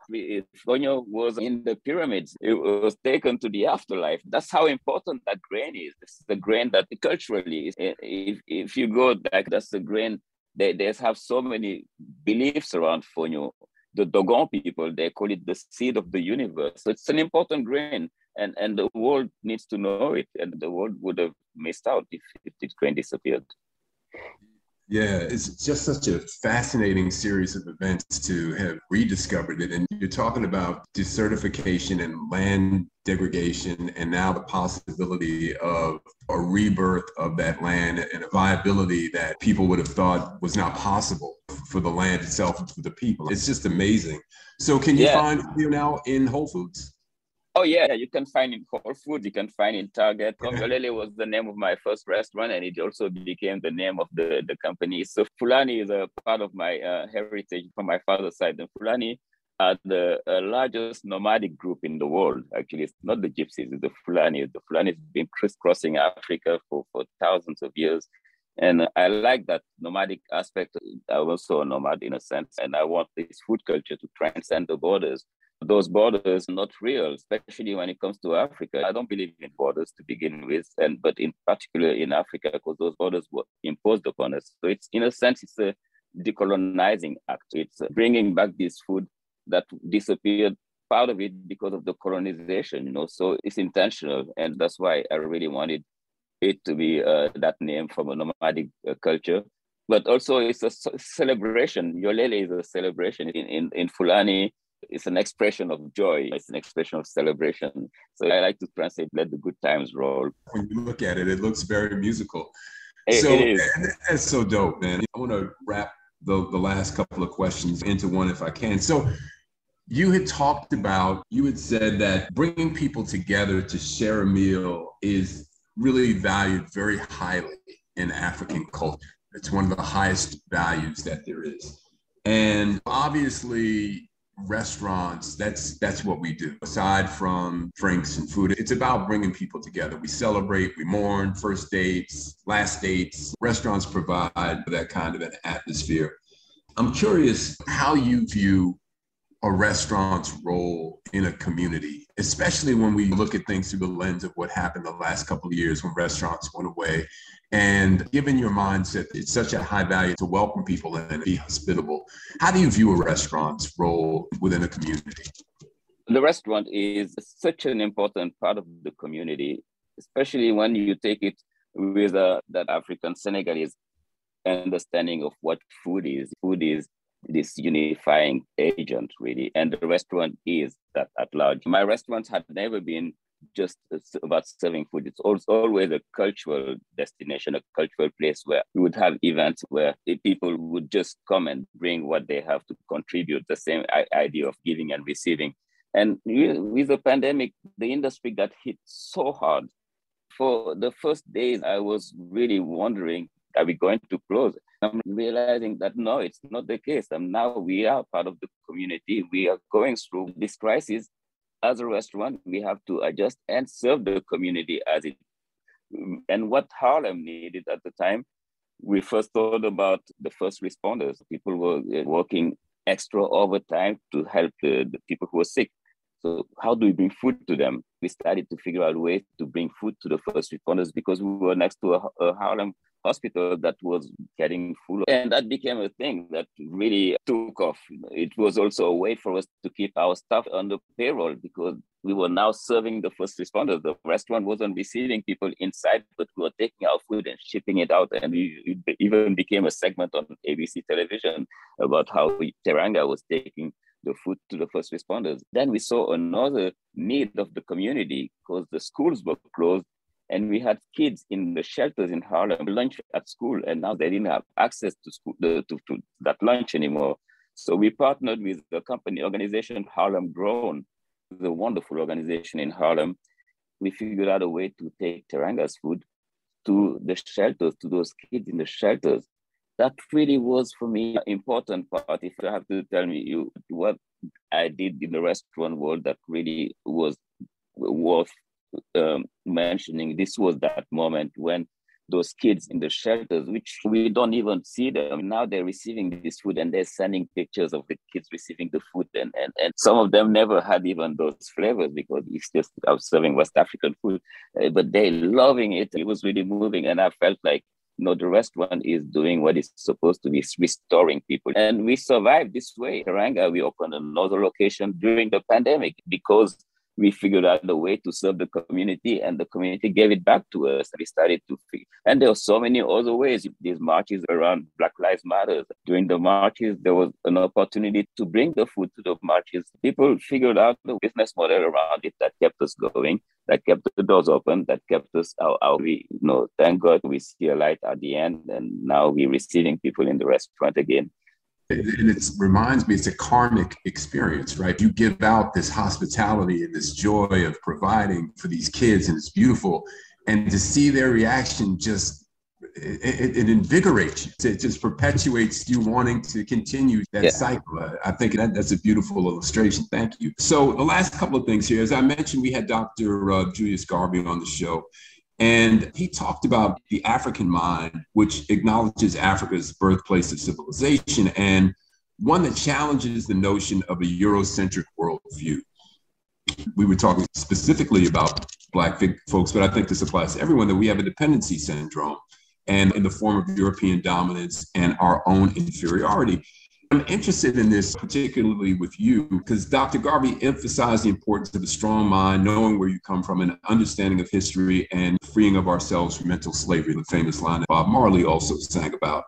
Fonio was in the pyramids. It was taken to the afterlife. That's how important that grain is. It's the grain that culturally is. Eh, if, if you go back, that's the grain. They, they have so many beliefs around fonio. The Dogon people, they call it the seed of the universe. So it's an important grain and and the world needs to know it and the world would have missed out if, if this grain disappeared Yeah, it's just such a fascinating series of events to have rediscovered it. And you're talking about desertification and land degradation, and now the possibility of a rebirth of that land and a viability that people would have thought was not possible for the land itself and for the people. It's just amazing. So, can you yeah. find you now in Whole Foods? Oh yeah, you can find in Whole Foods, you can find in Target. Kongolele was the name of my first restaurant, and it also became the name of the, the company. So Fulani is a part of my uh, heritage from my father's side. And Fulani are the uh, largest nomadic group in the world. Actually, it's not the Gypsies, it's the Fulani. The Fulani has been crisscrossing Africa for, for thousands of years. And I like that nomadic aspect. I'm also a nomad in a sense, and I want this food culture to transcend the borders those borders not real, especially when it comes to Africa. I don't believe in borders to begin with, and but in particular in Africa, because those borders were imposed upon us. So it's in a sense, it's a decolonizing act. It's bringing back this food that disappeared. Part of it because of the colonization, you know. So it's intentional, and that's why I really wanted it to be uh, that name from a nomadic uh, culture but also it's a celebration. Yolélé is a celebration in, in, in Fulani it's an expression of joy. It's an expression of celebration. So I like to translate "Let the good times roll." When you look at it, it looks very musical. It, so it that's so dope, man. I want to wrap the, the last couple of questions into one if I can. So you had talked about, you had said that bringing people together to share a meal is really valued very highly in African culture. It's one of the highest values that there is. And obviously, restaurants that's that's what we do. Aside from drinks and food it's about bringing people together. We celebrate we mourn first dates last dates. Restaurants provide that kind of an atmosphere. I'm curious how you view a restaurant's role in a community, especially when we look at things through the lens of what happened the last couple of years when restaurants went away. And given your mindset, it's such a high value to welcome people and be hospitable. How do you view a restaurant's role within a community? The restaurant is such an important part of the community, especially when you take it with uh, that African Senegalese understanding of what food is. Food is this unifying agent really. And the restaurant is that at large. My restaurants had never been just about serving food. It's always a cultural destination a cultural place where we would have events where people would just come and bring what they have to contribute the same idea of giving and receiving. And with the pandemic the industry got hit so hard. For the first days i was really wondering are we going to close I'm realizing that no, it's not the case. And now we are part of the community. We are going through this crisis. As a restaurant, we have to adjust and serve the community as it. And what Harlem needed at the time, we first thought about the first responders. People were uh, working extra overtime to help the, the people who were sick. So how do we bring food to them? We started to figure out ways to bring food to the first responders because we were next to a, a Harlem hospital that was getting full. And that became a thing that really took off. It was also a way for us to keep our staff on the payroll because we were now serving the first responders. The restaurant wasn't receiving people inside, but we were taking our food and shipping it out. And we, it even became a segment on ABC television about how Teranga was taking the food to the first responders. Then we saw another need of the community because the schools were closed and we had kids in the shelters in Harlem lunch at school, and now they didn't have access to school to, to, to that lunch anymore. So we partnered with the company organization Harlem Grown, the wonderful organization in Harlem. We figured out a way to take Teranga's food to the shelters, to those kids in the shelters. That really was for me an important part. If you have to tell me you what I did in the restaurant world that really was worth um, mentioning, this was that moment when those kids in the shelters, which we don't even see them now, they're receiving this food and they're sending pictures of the kids receiving the food, and and, and some of them never had even those flavors because it's just I was serving West African food, uh, but they're loving it. It was really moving, and I felt like know, the restaurant is doing what it's supposed to be, restoring people. And we survived this way. Teranga, we opened another location during the pandemic because we figured out a way to serve the community and the community gave it back to us. We started to figure, and there were so many other ways. These marches around Black Lives Matter. During the marches, there was an opportunity to bring the food to the marches. People figured out the business model around it that kept us going, that kept the doors open, that kept us out. out. We, you know, thank God we see a light at the end, and now we're receiving people in the restaurant again and it reminds me it's a karmic experience right? You give out this hospitality and this joy of providing for these kids and it's beautiful. And to see their reaction just it, it, invigorates you. It just perpetuates you wanting to continue that yeah. cycle. I think that, that's a beautiful illustration. Thank you. So the last couple of things here as i mentioned we had dr uh, julius garvey on the show and he talked about the African mind, which acknowledges Africa's birthplace of civilization and one that challenges the notion of a Eurocentric worldview. We were talking specifically about Black folks, but I think this applies to everyone that we have a dependency syndrome and in the form of European dominance and our own inferiority. I'm interested in this, particularly with you, because Dr. Garvey emphasized the importance of a strong mind, knowing where you come from, and understanding of history and freeing of ourselves from mental slavery, the famous line that Bob Marley also sang about.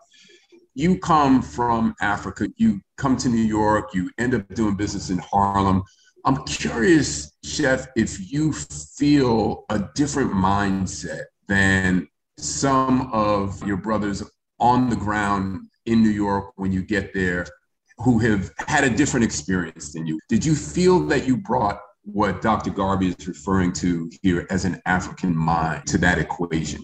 You come from Africa, you come to New York, you end up doing business in Harlem. I'm curious, Chef, if you feel a different mindset than some of your brothers on the ground in New York when you get there who have had a different experience than you. Did you feel that you brought what Dr. Garvey is referring to here as an African mind to that equation?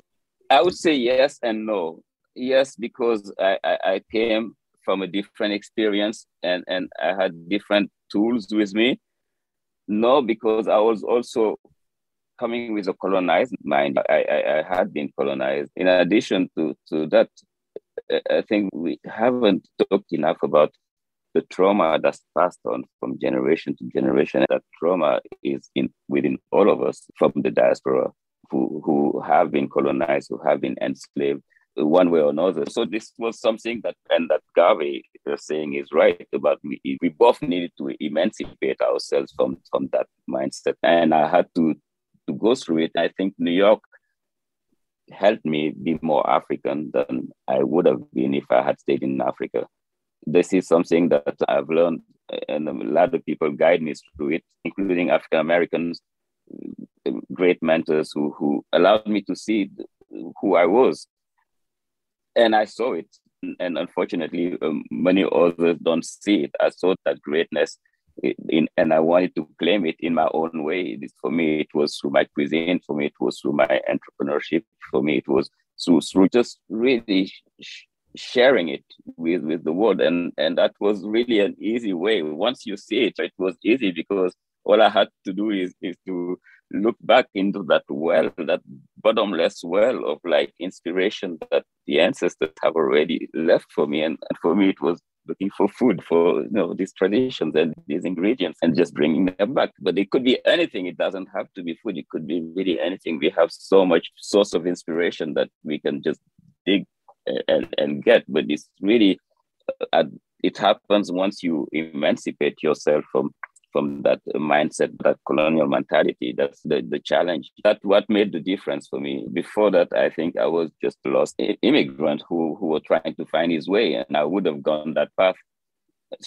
I would say yes and no. Yes, because I, I, I came from a different experience and, and I had different tools with me. No, because I was also coming with a colonized mind. I, I, I had been colonized. In addition to, to that, I think we haven't talked enough about the trauma that's passed on from generation to generation. That trauma is in within all of us from the diaspora who, who have been colonized, who have been enslaved one way or another. So this was something that and that Garvey was saying is right about we, we both needed to emancipate ourselves from, from that mindset. And I had to to go through it. I think New York helped me be more African than I would have been if I had stayed in Africa. This is something that I've learned, and a lot of people guide me through it, including African Americans, great mentors who, who allowed me to see who I was. And I saw it. And unfortunately, um, many others don't see it. I saw that greatness in, and I wanted to claim it in my own way. This, For me, it was through my cuisine. For me, it was through my entrepreneurship. For me, it was through, through just really sh- sharing it with, with the world. And, and that was really an easy way. Once you see it, it was easy because all I had to do is, is to look back into that well, that bottomless well of like inspiration that the ancestors have already left for me. And, and for me, it was looking for food for you know these traditions and these ingredients and just bringing them back. But it could be anything. It doesn't have to be food. It could be really anything. We have so much source of inspiration that we can just dig and, and get. But it's really uh, it happens once you emancipate yourself from from that mindset, that colonial mentality. That's the, the challenge. That's what made the difference for me. Before that, I think I was just a lost immigrant who, who was trying to find his way, and I would have gone that path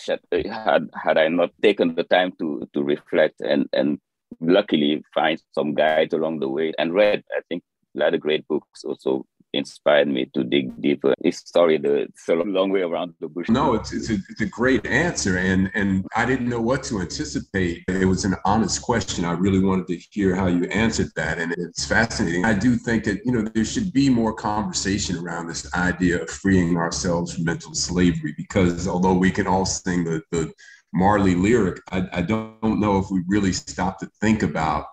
eh, had had I not taken the time to to reflect and and luckily find some guides along the way and read. I think a lot of great books also inspired me to dig deeper. It's sorry, the, it's a long way around the bush. No, it's, it's, a, it's a great answer. And, and I didn't know what to anticipate. It was an honest question. I really wanted to hear how you answered that. And it's fascinating. I do think that, you know, there should be more conversation around this idea of freeing ourselves from mental slavery, because although we can all sing the, the Marley lyric, I, I don't know if we really stop to think about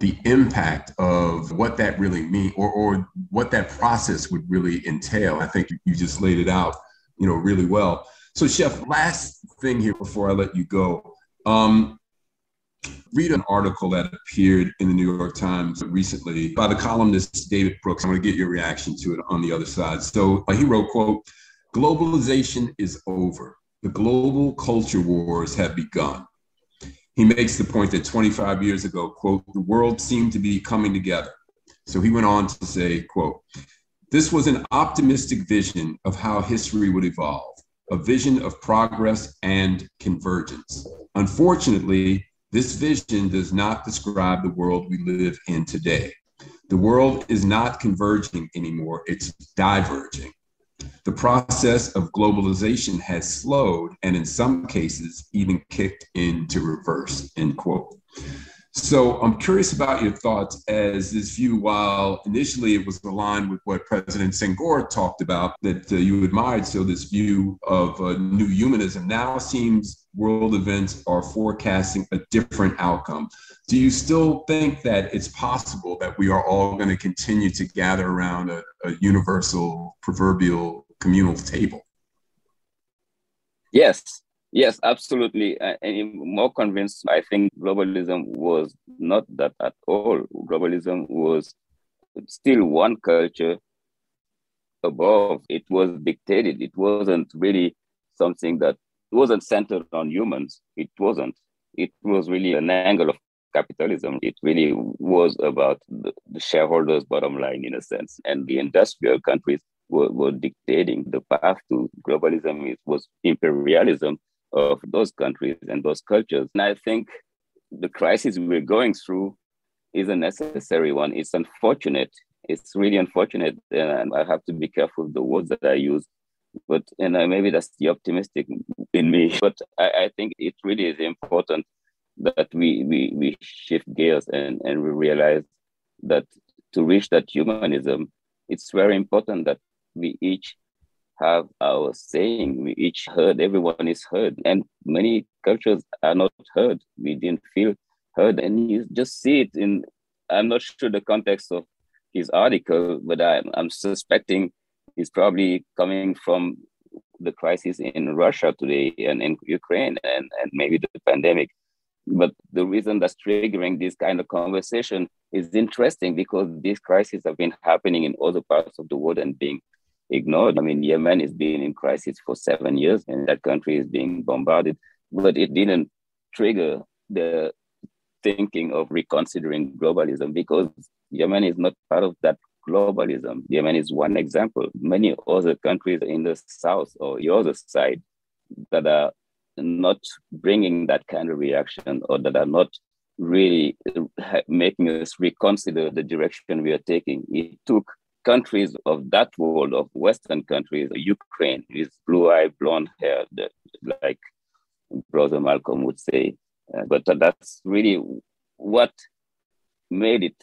the impact of what that really means or, or what that process would really entail. I think you just laid it out, you know, really well. So, Chef, last thing here before I let you go. Um, read an article that appeared in the New York Times recently by the columnist David Brooks. I'm going to get your reaction to it on the other side. So he wrote, quote, globalization is over. The global culture wars have begun. He makes the point that 25 years ago, quote, the world seemed to be coming together. So he went on to say, quote, this was an optimistic vision of how history would evolve, a vision of progress and convergence. Unfortunately, this vision does not describe the world we live in today. The world is not converging anymore, it's diverging. The process of globalization has slowed and in some cases even kicked into reverse, end quote. So I'm curious about your thoughts as this view, while initially it was aligned with what President Senghor talked about that uh, you admired, so this view of uh, new humanism now seems world events are forecasting a different outcome. Do you still think that it's possible that we are all going to continue to gather around a, a universal proverbial communal table? Yes, Yes, absolutely. Uh, and more convinced, I think globalism was not that at all. Globalism was still one culture above. It was dictated. It wasn't really something that wasn't centered on humans. It wasn't. It was really an angle of capitalism. It really was about the, the shareholders' bottom line, in a sense. And the industrial countries were, were dictating the path to globalism. It was imperialism of those countries and those cultures. And I think the crisis we're going through is a necessary one. It's unfortunate. It's really unfortunate, and I have to be careful the words that I use. But and maybe that's the optimistic in me. But I, I think it really is important that we we, we shift gears and, and we realize that to reach that humanism, it's very important that we each have our saying. We each heard, everyone is heard. And many cultures are not heard. We didn't feel heard. And you just see it in, I'm not sure the context of his article, but I'm, I'm suspecting he's probably coming from the crisis in Russia today and in Ukraine and, and maybe the pandemic. But the reason that's triggering this kind of conversation is interesting because these crises have been happening in other parts of the world and being ignored. I mean, Yemen is being in crisis for seven years and that country is being bombarded, but it didn't trigger the thinking of reconsidering globalism because Yemen is not part of that globalism. Yemen is one example. Many other countries in the south or the other side that are not bringing that kind of reaction or that are not really making us reconsider the direction we are taking. It took countries of that world of Western countries, Ukraine with blue-eyed, blonde hair, like Brother Malcolm would say. Uh, but that's really what made it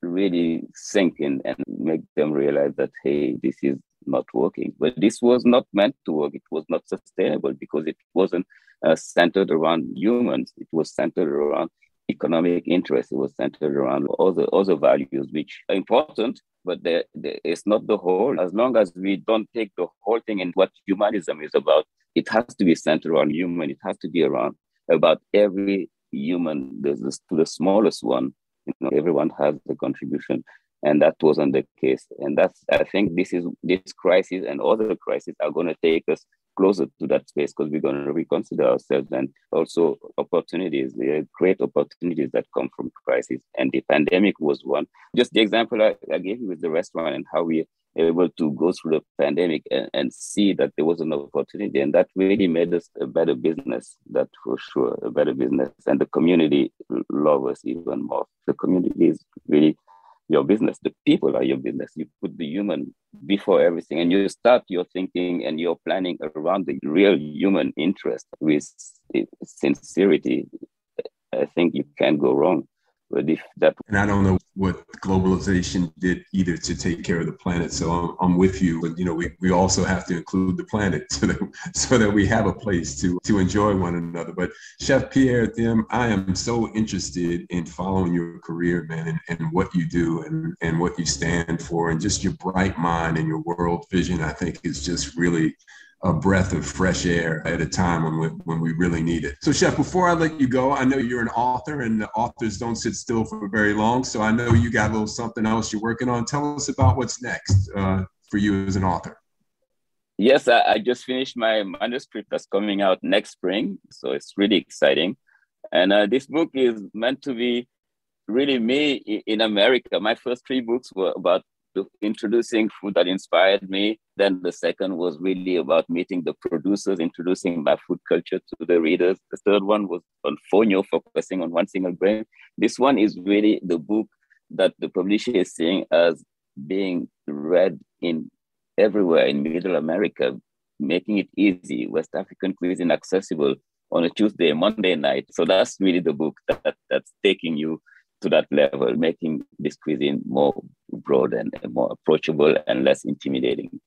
really sink in and make them realize that hey, this is not working. But this was not meant to work. It was not sustainable because it wasn't uh, centered around humans. It was centered around economic interest. It was centered around other other values which are important, but the, the, it's not the whole. As long as we don't take the whole thing and what humanism is about, it has to be centered on human. It has to be around about every human, the, the, the smallest one. You know, everyone has a contribution, and that wasn't the case. And that's I think this is this crisis and other crises are going to take us closer to that space because we're going to reconsider ourselves and also opportunities, the great opportunities that come from crisis. And the pandemic was one. Just the example I, I gave you with the restaurant and how we able to go through the pandemic and, and see that there was an opportunity and that really made us a better business that for sure a better business and the community love us even more the community is really your business. The people are your business. You put the human before everything and you start your thinking and your planning around the real human interest with sincerity. I think you can't go wrong. But if that and I don't know what globalization did either to take care of the planet. So I'm, I'm with you, but you know we, we also have to include the planet so that so that we have a place to to enjoy one another. But Chef Pierre Thiam, I am so interested in following your career, man, and, and what you do and, and what you stand for, and just your bright mind and your world vision. I think is just really a breath of fresh air at a time when we, when we really need it. So, Chef, before I let you go, I know you're an author and the authors don't sit still for very long. So, I know you got a little something else you're working on. Tell us about what's next uh, for you as an author. Yes, I, I, just finished my manuscript that's coming out next spring. So, it's really exciting. And uh, this book is meant to be really me in America. My first three books were about introducing food that inspired me. Then the second was really about meeting the producers, introducing my food culture to the readers. The third one was on Fonio, focusing on one single grain. This one is really the book that the publisher is seeing as being read in everywhere in Middle America, making it easy, West African cuisine accessible on a Tuesday, Monday night. So that's really the book that, that's taking you to that level, making this cuisine more broad and more approachable and less intimidating.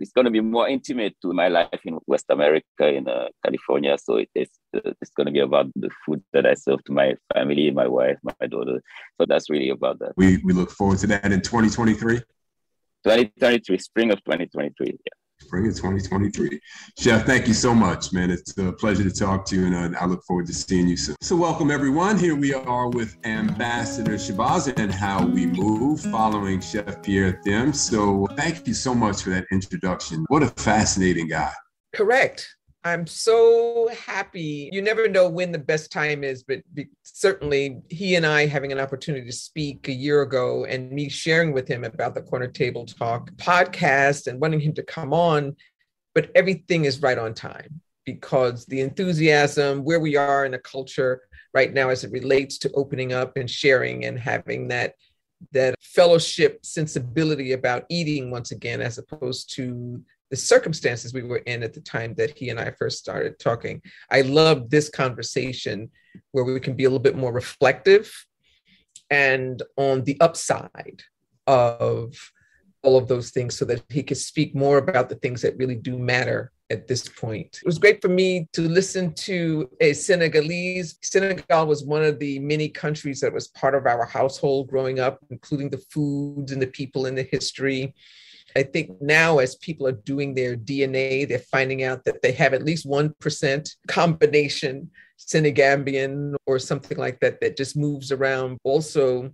It's going to be more intimate to my life in West America, in uh, California. So it is, uh, it's going to be about the food that I serve to my family, my wife, my daughter. So that's really about that. We, we look forward to that in 2023. 2023, spring of 2023. Yeah. Spring of 2023. Chef, thank you so much, man. It's a pleasure to talk to you, and uh, I look forward to seeing you soon. So, welcome everyone. Here we are with Ambassador Shabazz and how we move following Chef Pierre Thiam. So, thank you so much for that introduction. What a fascinating guy. Correct. I'm so happy. You never know when the best time is, but be, certainly he and I having an opportunity to speak a year ago and me sharing with him about the Corner Table Talk podcast and wanting him to come on. But everything is right on time because the enthusiasm, where we are in a culture right now as it relates to opening up and sharing and having that that fellowship sensibility about eating once again as opposed to the circumstances we were in at the time that he and I first started talking. I love this conversation where we can be a little bit more reflective and on the upside of all of those things so that he could speak more about the things that really do matter at this point. It was great for me to listen to a Senegalese. Senegal was one of the many countries that was part of our household growing up, including the foods and the people and the history. I think now, as people are doing their DNA, they're finding out that they have at least 1% combination Senegambian or something like that that just moves around. Also,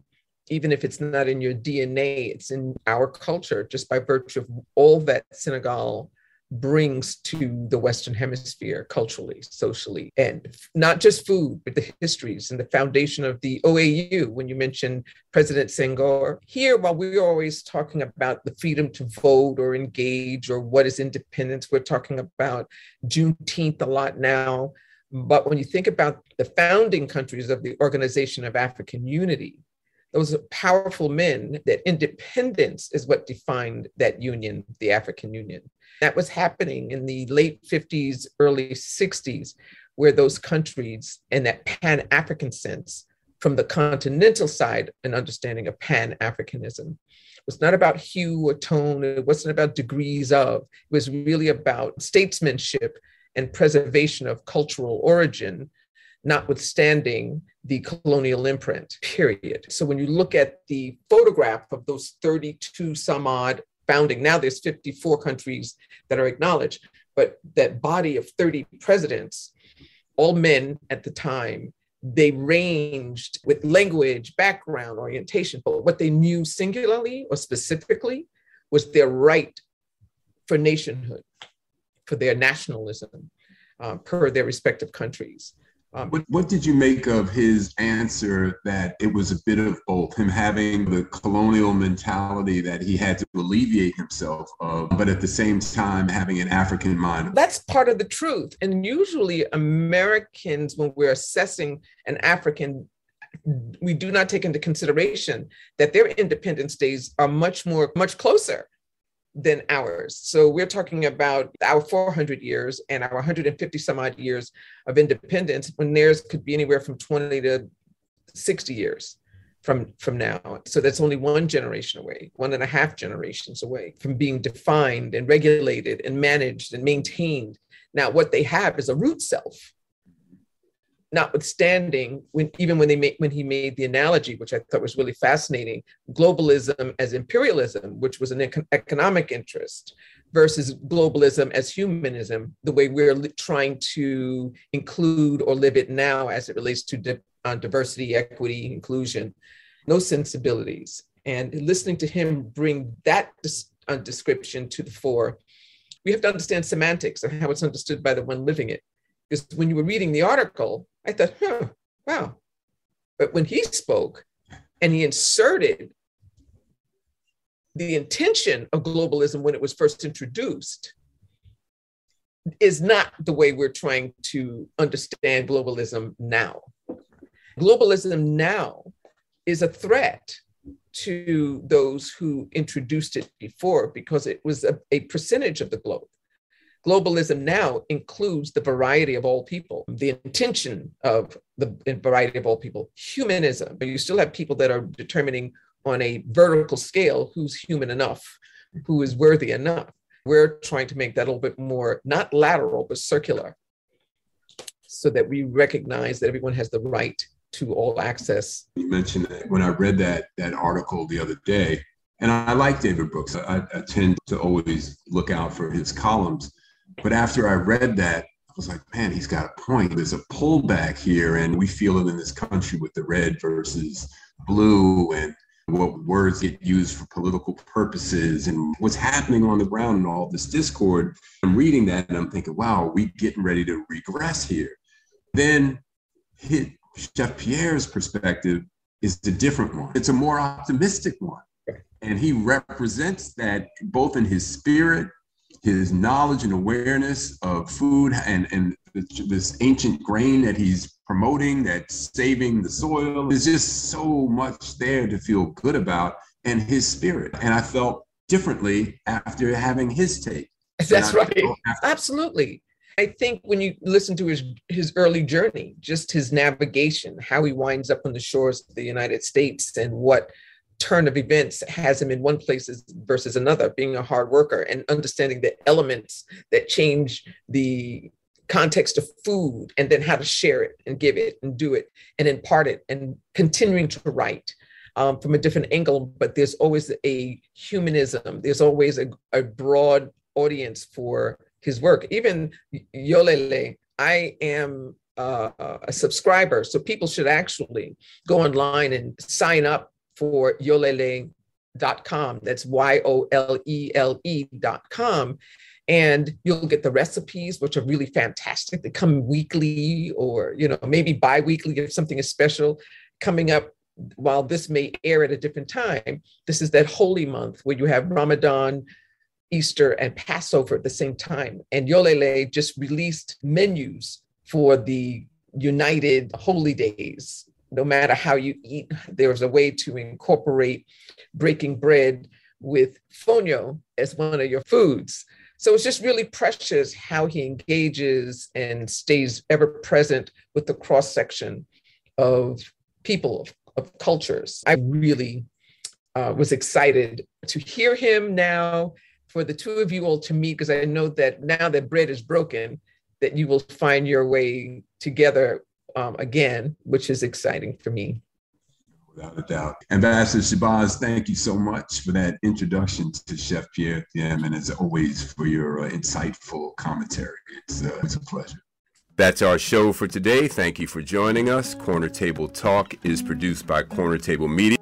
even if it's not in your DNA, it's in our culture just by virtue of all that Senegal brings to the Western Hemisphere culturally, socially, and not just food, but the histories and the foundation of the OAU. When you mentioned President Senghor, here, while we're always talking about the freedom to vote or engage or what is independence, we're talking about Juneteenth a lot now. But when you think about the founding countries of the Organization of African Unity, those powerful men that independence is what defined that union, the African Union. That was happening in the late 50s, early 60s, where those countries, in that Pan African sense, from the continental side, an understanding of Pan Africanism. was not about hue or tone, it wasn't about degrees of, it was really about statesmanship and preservation of cultural origin, notwithstanding the colonial imprint, period. So when you look at the photograph of those 32 some odd founding. Now there's 54 countries that are acknowledged, but that body of 30 presidents, all men at the time, they ranged with language, background, orientation, but what they knew singularly or specifically was their right for nationhood, for their nationalism, uh, per their respective countries. Um, what, what did you make of his answer that it was a bit of both, him having the colonial mentality that he had to alleviate himself of, but at the same time having an African mind? That's part of the truth. And usually, Americans, when we're assessing an African, we do not take into consideration that their independence days are much more, much closer than ours. So we're talking about our 400 years and our 150 some odd years of independence when theirs could be anywhere from 20 to 60 years from from now. So that's only one generation away, one and a half generations away from being defined and regulated and managed and maintained. Now what they have is a root self notwithstanding when even when they made when he made the analogy which i thought was really fascinating globalism as imperialism which was an econ- economic interest versus globalism as humanism the way we're li- trying to include or live it now as it relates to di- uh, diversity equity inclusion no sensibilities. And listening to him bring that dis- uh, description to the fore we have to understand semantics and how it's understood by the one living it. Because when you were reading the article I thought, huh, wow. But when he spoke and he inserted the intention of globalism when it was first introduced, is not the way we're trying to understand globalism now. Globalism now is a threat to those who introduced it before because it was a, a, percentage of the globe. Globalism now includes the variety of all people, the intention of the variety of all people, humanism, but you still have people that are determining on a vertical scale who's human enough, who is worthy enough. We're trying to make that a little bit more, not lateral, but circular, so that we recognize that everyone has the right to all access. You mentioned that when I read that that article the other day, and I like David Brooks. I, I tend to always look out for his columns. But after I read that, I was like, man, he's got a point. There's a pullback here, and we feel it in this country with the red versus blue, and what words get used for political purposes and what's happening on the ground and all this discord. I'm reading that and I'm thinking, wow, we getting ready to regress here. Then hit Chef Pierre's perspective is the different one. It's a more optimistic one. And he represents that both in his spirit, his knowledge and awareness of food and, and this ancient grain that he's promoting, that's saving the soil. There's just so much there to feel good about and his spirit. And I felt differently after having his take. That's right. Absolutely. I think when you listen to his his early journey, just his navigation, how he winds up on the shores of the United States and what turn of events has him in one place versus another, being a hard worker and understanding the elements that change the context of food and then how to share it and give it and do it and impart it and continuing to write um, from a different angle. But there's always a humanism. There's always a, a broad audience for his work. Even Yolélé i am uh, a subscriber. So people should actually go online and sign up for yolele.com that's y-o-l-e-l-e.com and you'll get the recipes which are really fantastic. They come weekly or you know maybe bi-weekly if something is special coming up while this may air at a different time. This is that holy month where you have ramadan easter and passover at the same time. And Yolélé just released menus for the united holy days no matter how you eat there's a way to incorporate breaking bread with fonio as one of your foods so it's just really precious how he engages and stays ever present with the cross section of people, of, cultures. I really uh, was excited to hear him now, for the two of you all to meet, because I know that now that bread is broken, that you will find your way together um, again, which is exciting for me without a doubt. Ambassador Shabazz, thank you so much for that introduction to Chef Pierre Thiam, and as always for your uh, insightful commentary. It's, uh, it's a pleasure. That's our show for today. Thank you for joining us. Corner Table Talk is produced by Corner Table Media.